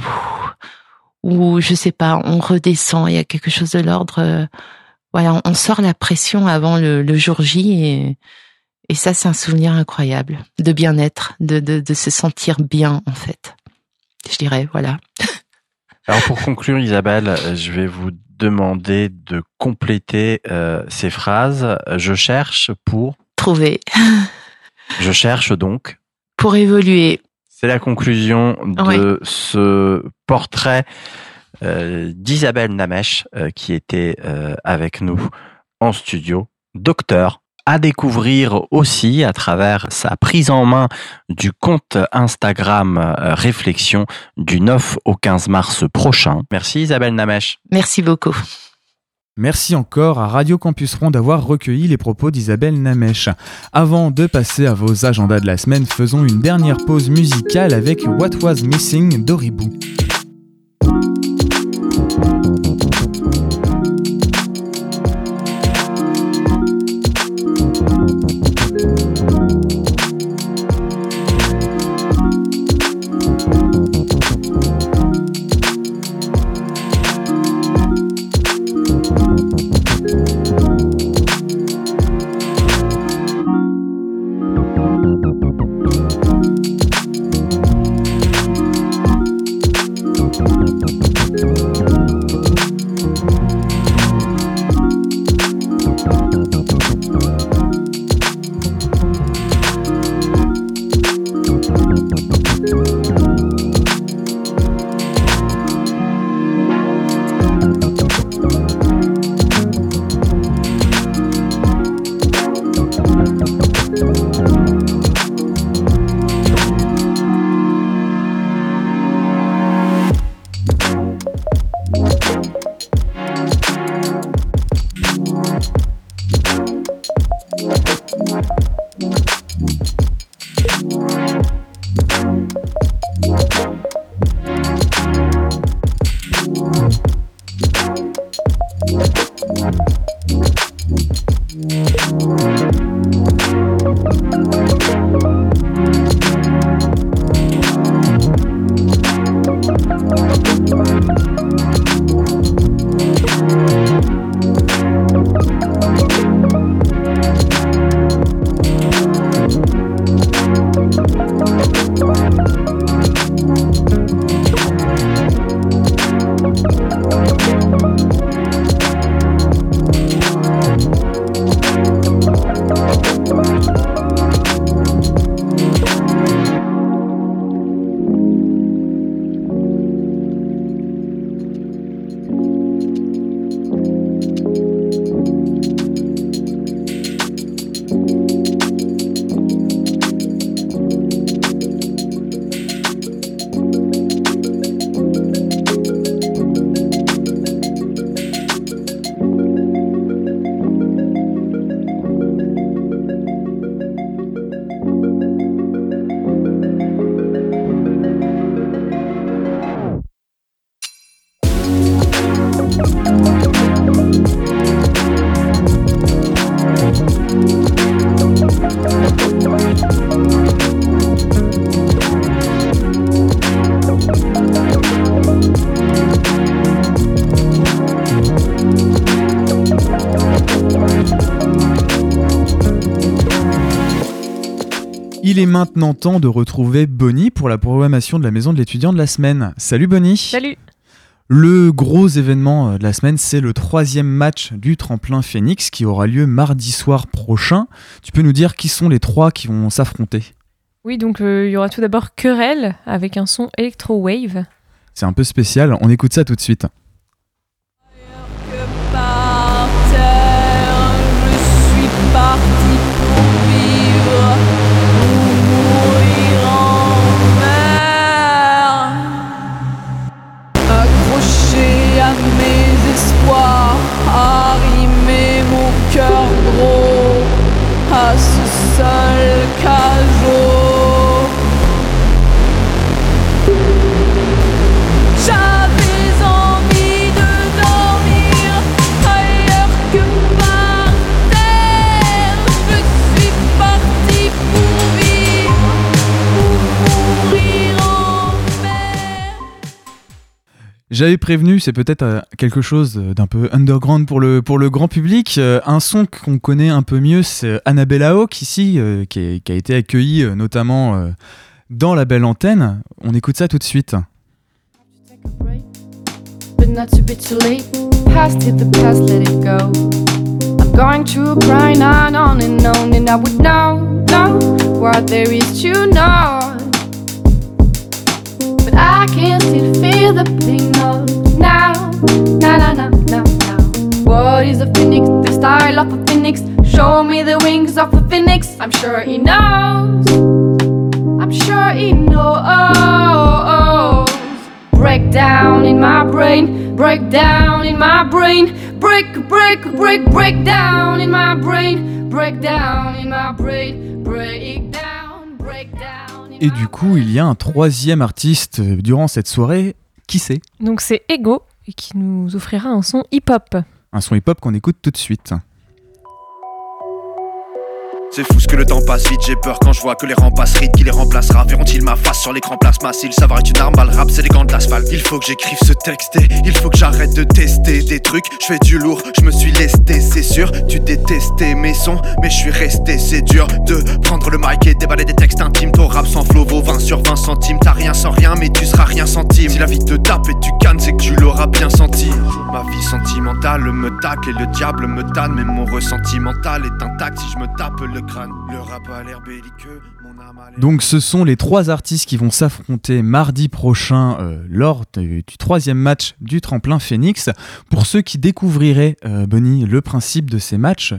où je sais pas on redescend il y a quelque chose de l'ordre euh, voilà on- on sort la pression avant le, le jour J et et ça c'est un souvenir incroyable de bien-être de, de de se sentir bien en fait je dirais voilà [laughs] Alors pour conclure, Isabelle, euh, je vais vous demander de compléter euh, ces phrases. Je cherche pour. trouver [laughs] Je cherche donc. pour évoluer C'est la conclusion de ce portrait euh, d'Isabelle Namesh euh, qui était euh, avec nous en studio. Docteur à découvrir aussi à travers sa prise en main du compte Instagram euh, Réflexion du 9 au 15 mars prochain. Merci Isabelle Namesh. merci beaucoup Merci encore à Radio Campus Rond d'avoir recueilli les propos d'Isabelle Namesh. Avant de passer à vos agendas de la semaine, faisons une dernière pause musicale avec What Was Missing d'Oribou. Maintenant temps de retrouver Bonnie pour la programmation de la maison de l'étudiant de la semaine. Salut Bonnie Salut Le gros événement euh, de la semaine, c'est le troisième match du tremplin Phoenix qui aura lieu mardi soir prochain. Tu peux nous dire qui sont les trois qui vont s'affronter? Oui, donc euh, il y aura tout d'abord Querelle avec un son Electro Wave. C'est un peu spécial, on écoute ça tout de suite. J'avais prévenu, c'est peut-être euh, quelque chose d'un peu underground pour le, pour le grand public. Euh, un son qu'on connaît un peu mieux, c'est Annabella Hawk ici, euh, qui, a été accueilli euh, notamment dans la belle antenne. On écoute ça tout de suite. But I can't still feel the pain of now, now, now, now, now, now. What is a phoenix? The style of a phoenix. Show me the wings of a phoenix. I'm sure he knows. I'm sure he knows. Break down in my brain, break down in my brain, break, break, break, break down in my brain, break down in my brain, break down, break down. Et du coup, il y a un troisième artiste euh, durant cette soirée. Qui c'est? Donc c'est Ego et qui nous offrira un son hip-hop. Un son hip-hop qu'on écoute tout de suite. C'est fou ce que le temps passe vite, j'ai peur quand je vois que les rangs passent vite, qui les remplacera. Verront-ils ma face sur l'écran plasma? S'il savoir est une arme, le rap c'est les gants de l'asphalte. Il faut que j'écrive ce texte il faut que j'arrête de tester des trucs. Je fais du lourd, je me suis lesté, c'est sûr. Tu détestais mes sons, mais je suis resté C'est dur de prendre le mic et déballer des textes intimes. Ton rap sans flow vaut 20 sur 20 centimes. T'as rien sans rien, mais tu seras rien centime Si la vie te tape et tu cannes, c'est que tu l'auras bien senti. Ma vie sentimentale me tacle et le diable me tanne. Mais mon ressenti mental est intact. Si je me tape le crâne Le rap a l'air belliqueux, mon âme a l'air... Donc ce sont les trois artistes qui vont s'affronter mardi prochain euh, lors du, du troisième match du tremplin Phoenix. Pour ceux qui découvriraient, euh, Bonnie, le principe de ces matchs,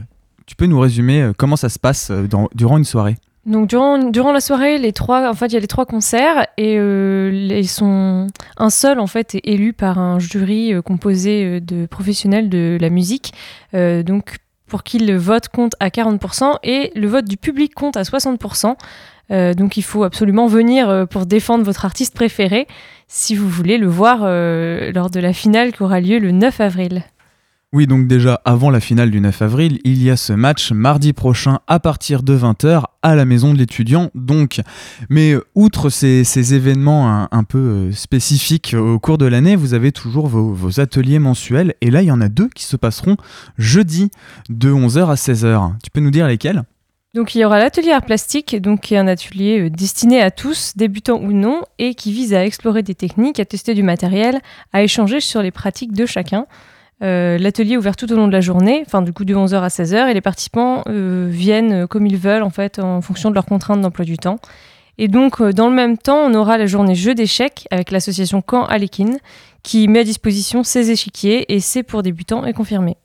tu peux nous résumer euh, comment ça se passe euh, dans- durant une soirée? Donc durant, durant la soirée, les trois, en fait, il y a les trois concerts et euh, les sont un seul en fait est élu par un jury euh, composé de professionnels de la musique. Euh, donc pour qui le vote compte à 40% et le vote du public compte à 60%. Euh, donc il faut absolument venir euh, pour défendre votre artiste préféré si vous voulez le voir euh, lors de la finale qui aura lieu le 9 avril. Oui, donc déjà avant la finale du 9 avril, il y a ce match mardi prochain à partir de 20h à la maison de l'étudiant. Donc, mais euh, outre ces, événements un, peu euh, spécifiques au cours de l'année, vous avez toujours vos, ateliers mensuels. Et là, il y en a deux qui se passeront jeudi de 11h à 16h. Tu peux nous dire lesquels? Donc il y aura l'atelier art plastique, donc qui est un atelier euh, destiné à tous, débutants ou non, et qui vise à explorer des techniques, à tester du matériel, à échanger sur les pratiques de chacun. Euh, L'atelier est ouvert tout au long de la journée, enfin du coup de 11h à 16h, et les participants euh, viennent euh, comme ils veulent en fait en fonction de leurs contraintes d'emploi du temps. Et donc dans le même temps, on aura la journée jeu d'échecs avec l'association Camp Alekin qui met à disposition ses échiquiers et c'est pour débutants et confirmés.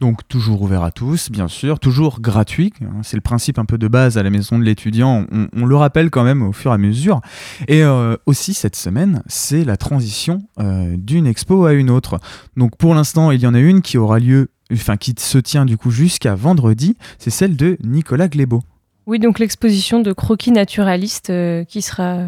Donc toujours ouvert à tous, bien sûr, toujours gratuit. hein, C'est le principe un peu de base à la maison de l'étudiant. On, le rappelle quand même au fur et à mesure. Et euh, aussi cette semaine, c'est la transition euh, d'une expo à une autre. Donc pour l'instant, il y en a une qui aura lieu, enfin qui se tient du coup jusqu'à vendredi. C'est celle de Nicolas Glébeau. Oui, donc l'exposition de croquis naturalistes euh, qui sera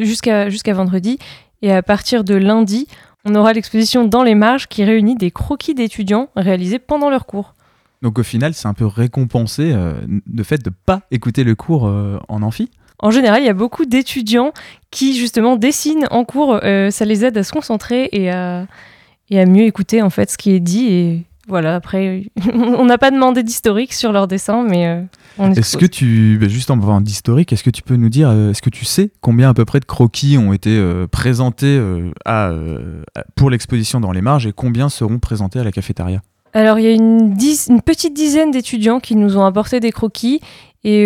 jusqu'à jusqu'à vendredi. Et à partir de lundi, on aura l'exposition Dans les marges qui réunit des croquis d'étudiants réalisés pendant leur cours. Donc au final, c'est un peu récompensé euh, le fait de pas écouter le cours euh, en amphi. En général, il y a beaucoup d'étudiants qui justement dessinent en cours. euh, ça les aide à se concentrer et à, et à mieux écouter en fait ce qui est dit. Et voilà, après, [laughs] on n'a pas demandé d'historique sur leur dessin, mais euh, on Est-ce que tu, bah, juste en parlant d'historique, est-ce que tu peux nous dire, euh, est-ce que tu sais combien à peu près de croquis ont été euh, présentés euh, à, pour l'exposition dans les marges et combien seront présentés à la cafétéria? Alors, il y a une, dix- une petite dizaine d'étudiants qui nous ont apporté des croquis. Et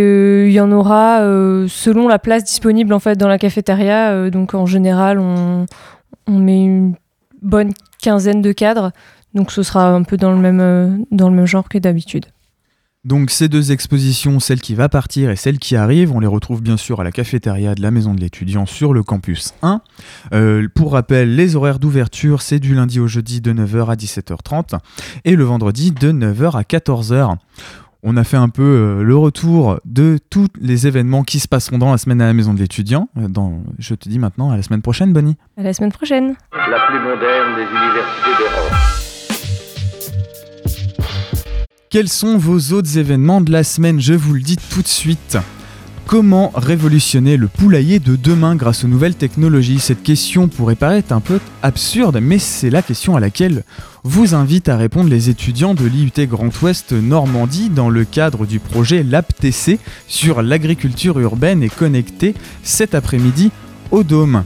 il y en aura selon la place disponible en fait dans la cafétéria. Donc en général, on, on met une bonne quinzaine de cadres. Donc ce sera un peu dans le même, euh, dans le même genre que d'habitude. Donc ces deux expositions, celle qui va partir et celle qui arrive, on les retrouve bien sûr à la cafétéria de la maison de l'étudiant sur le campus 1. Euh, pour rappel, les horaires d'ouverture, c'est du lundi au jeudi de 9h à 17h30 et le vendredi de 9h à 14h. On a fait un peu euh, le retour de tous les événements qui se passeront dans la semaine à la maison de l'étudiant. Dans- je te dis maintenant à la semaine prochaine, Bonnie. À la semaine prochaine. La plus moderne des universités d'Europe. Quels sont vos autres événements de la semaine? Je vous le dis tout de suite. Comment révolutionner le poulailler de demain grâce aux nouvelles technologies? Cette question pourrait paraître un peu absurde, mais c'est la question à laquelle vous invite à répondre les étudiants de l'IUT Grand Ouest Normandie dans le cadre du projet LabTC sur l'agriculture urbaine et connectée cet après-midi au Dôme.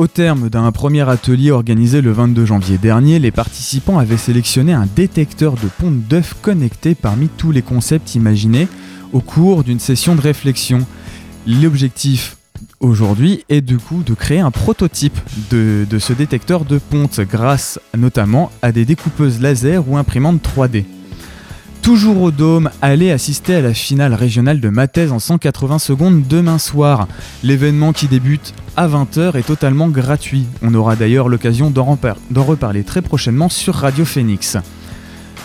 Au terme d'un premier atelier organisé le 22 janvier dernier, les participants avaient sélectionné un détecteur de ponte d'œufs connecté parmi tous les concepts imaginés au cours d'une session de réflexion. L'objectif aujourd'hui est du coup de créer un prototype de, de ce détecteur de ponte grâce notamment à des découpeuses laser ou imprimantes 3D. Toujours au Dôme, allez assister à la finale régionale de Mathèse en 180 secondes demain soir. L'événement qui débute à 20h est totalement gratuit. On aura d'ailleurs l'occasion d'en reparler très prochainement sur Radio Phoenix.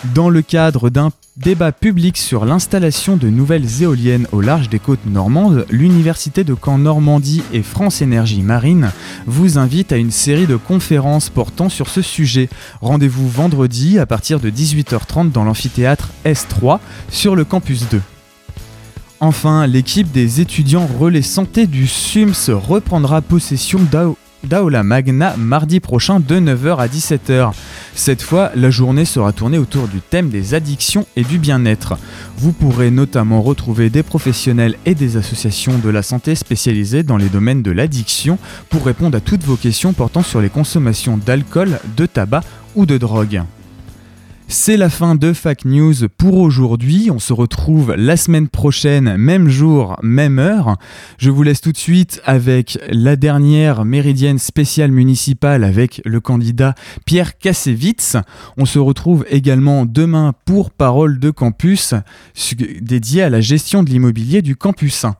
Dans le cadre d'un débat public sur l'installation de nouvelles éoliennes au large des côtes normandes, l'Université de Caen Normandie et France Énergie Marine vous invitent à une série de conférences portant sur ce sujet. Rendez-vous vendredi à partir de 18h30 dans l'amphithéâtre S3 sur le campus 2. Enfin, l'équipe des étudiants relais santé du SUMS reprendra possession d'Aola Magna mardi prochain de 9h à 17h. Cette fois, la journée sera tournée autour du thème des addictions et du bien-être. Vous pourrez notamment retrouver des professionnels et des associations de la santé spécialisées dans les domaines de l'addiction pour répondre à toutes vos questions portant sur les consommations d'alcool, de tabac ou de drogue. C'est la fin de Fac News pour aujourd'hui. On se retrouve la semaine prochaine, même jour, même heure. Je vous laisse tout de suite avec la dernière méridienne spéciale municipale avec le candidat Pierre Kassevitz. On se retrouve également demain pour Parole de Campus, su- dédié à la gestion de l'immobilier du campus 1.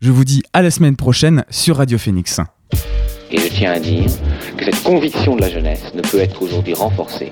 Je vous dis à la semaine prochaine sur Radio Phoenix. Et je tiens à dire que cette conviction de la jeunesse ne peut être aujourd'hui renforcée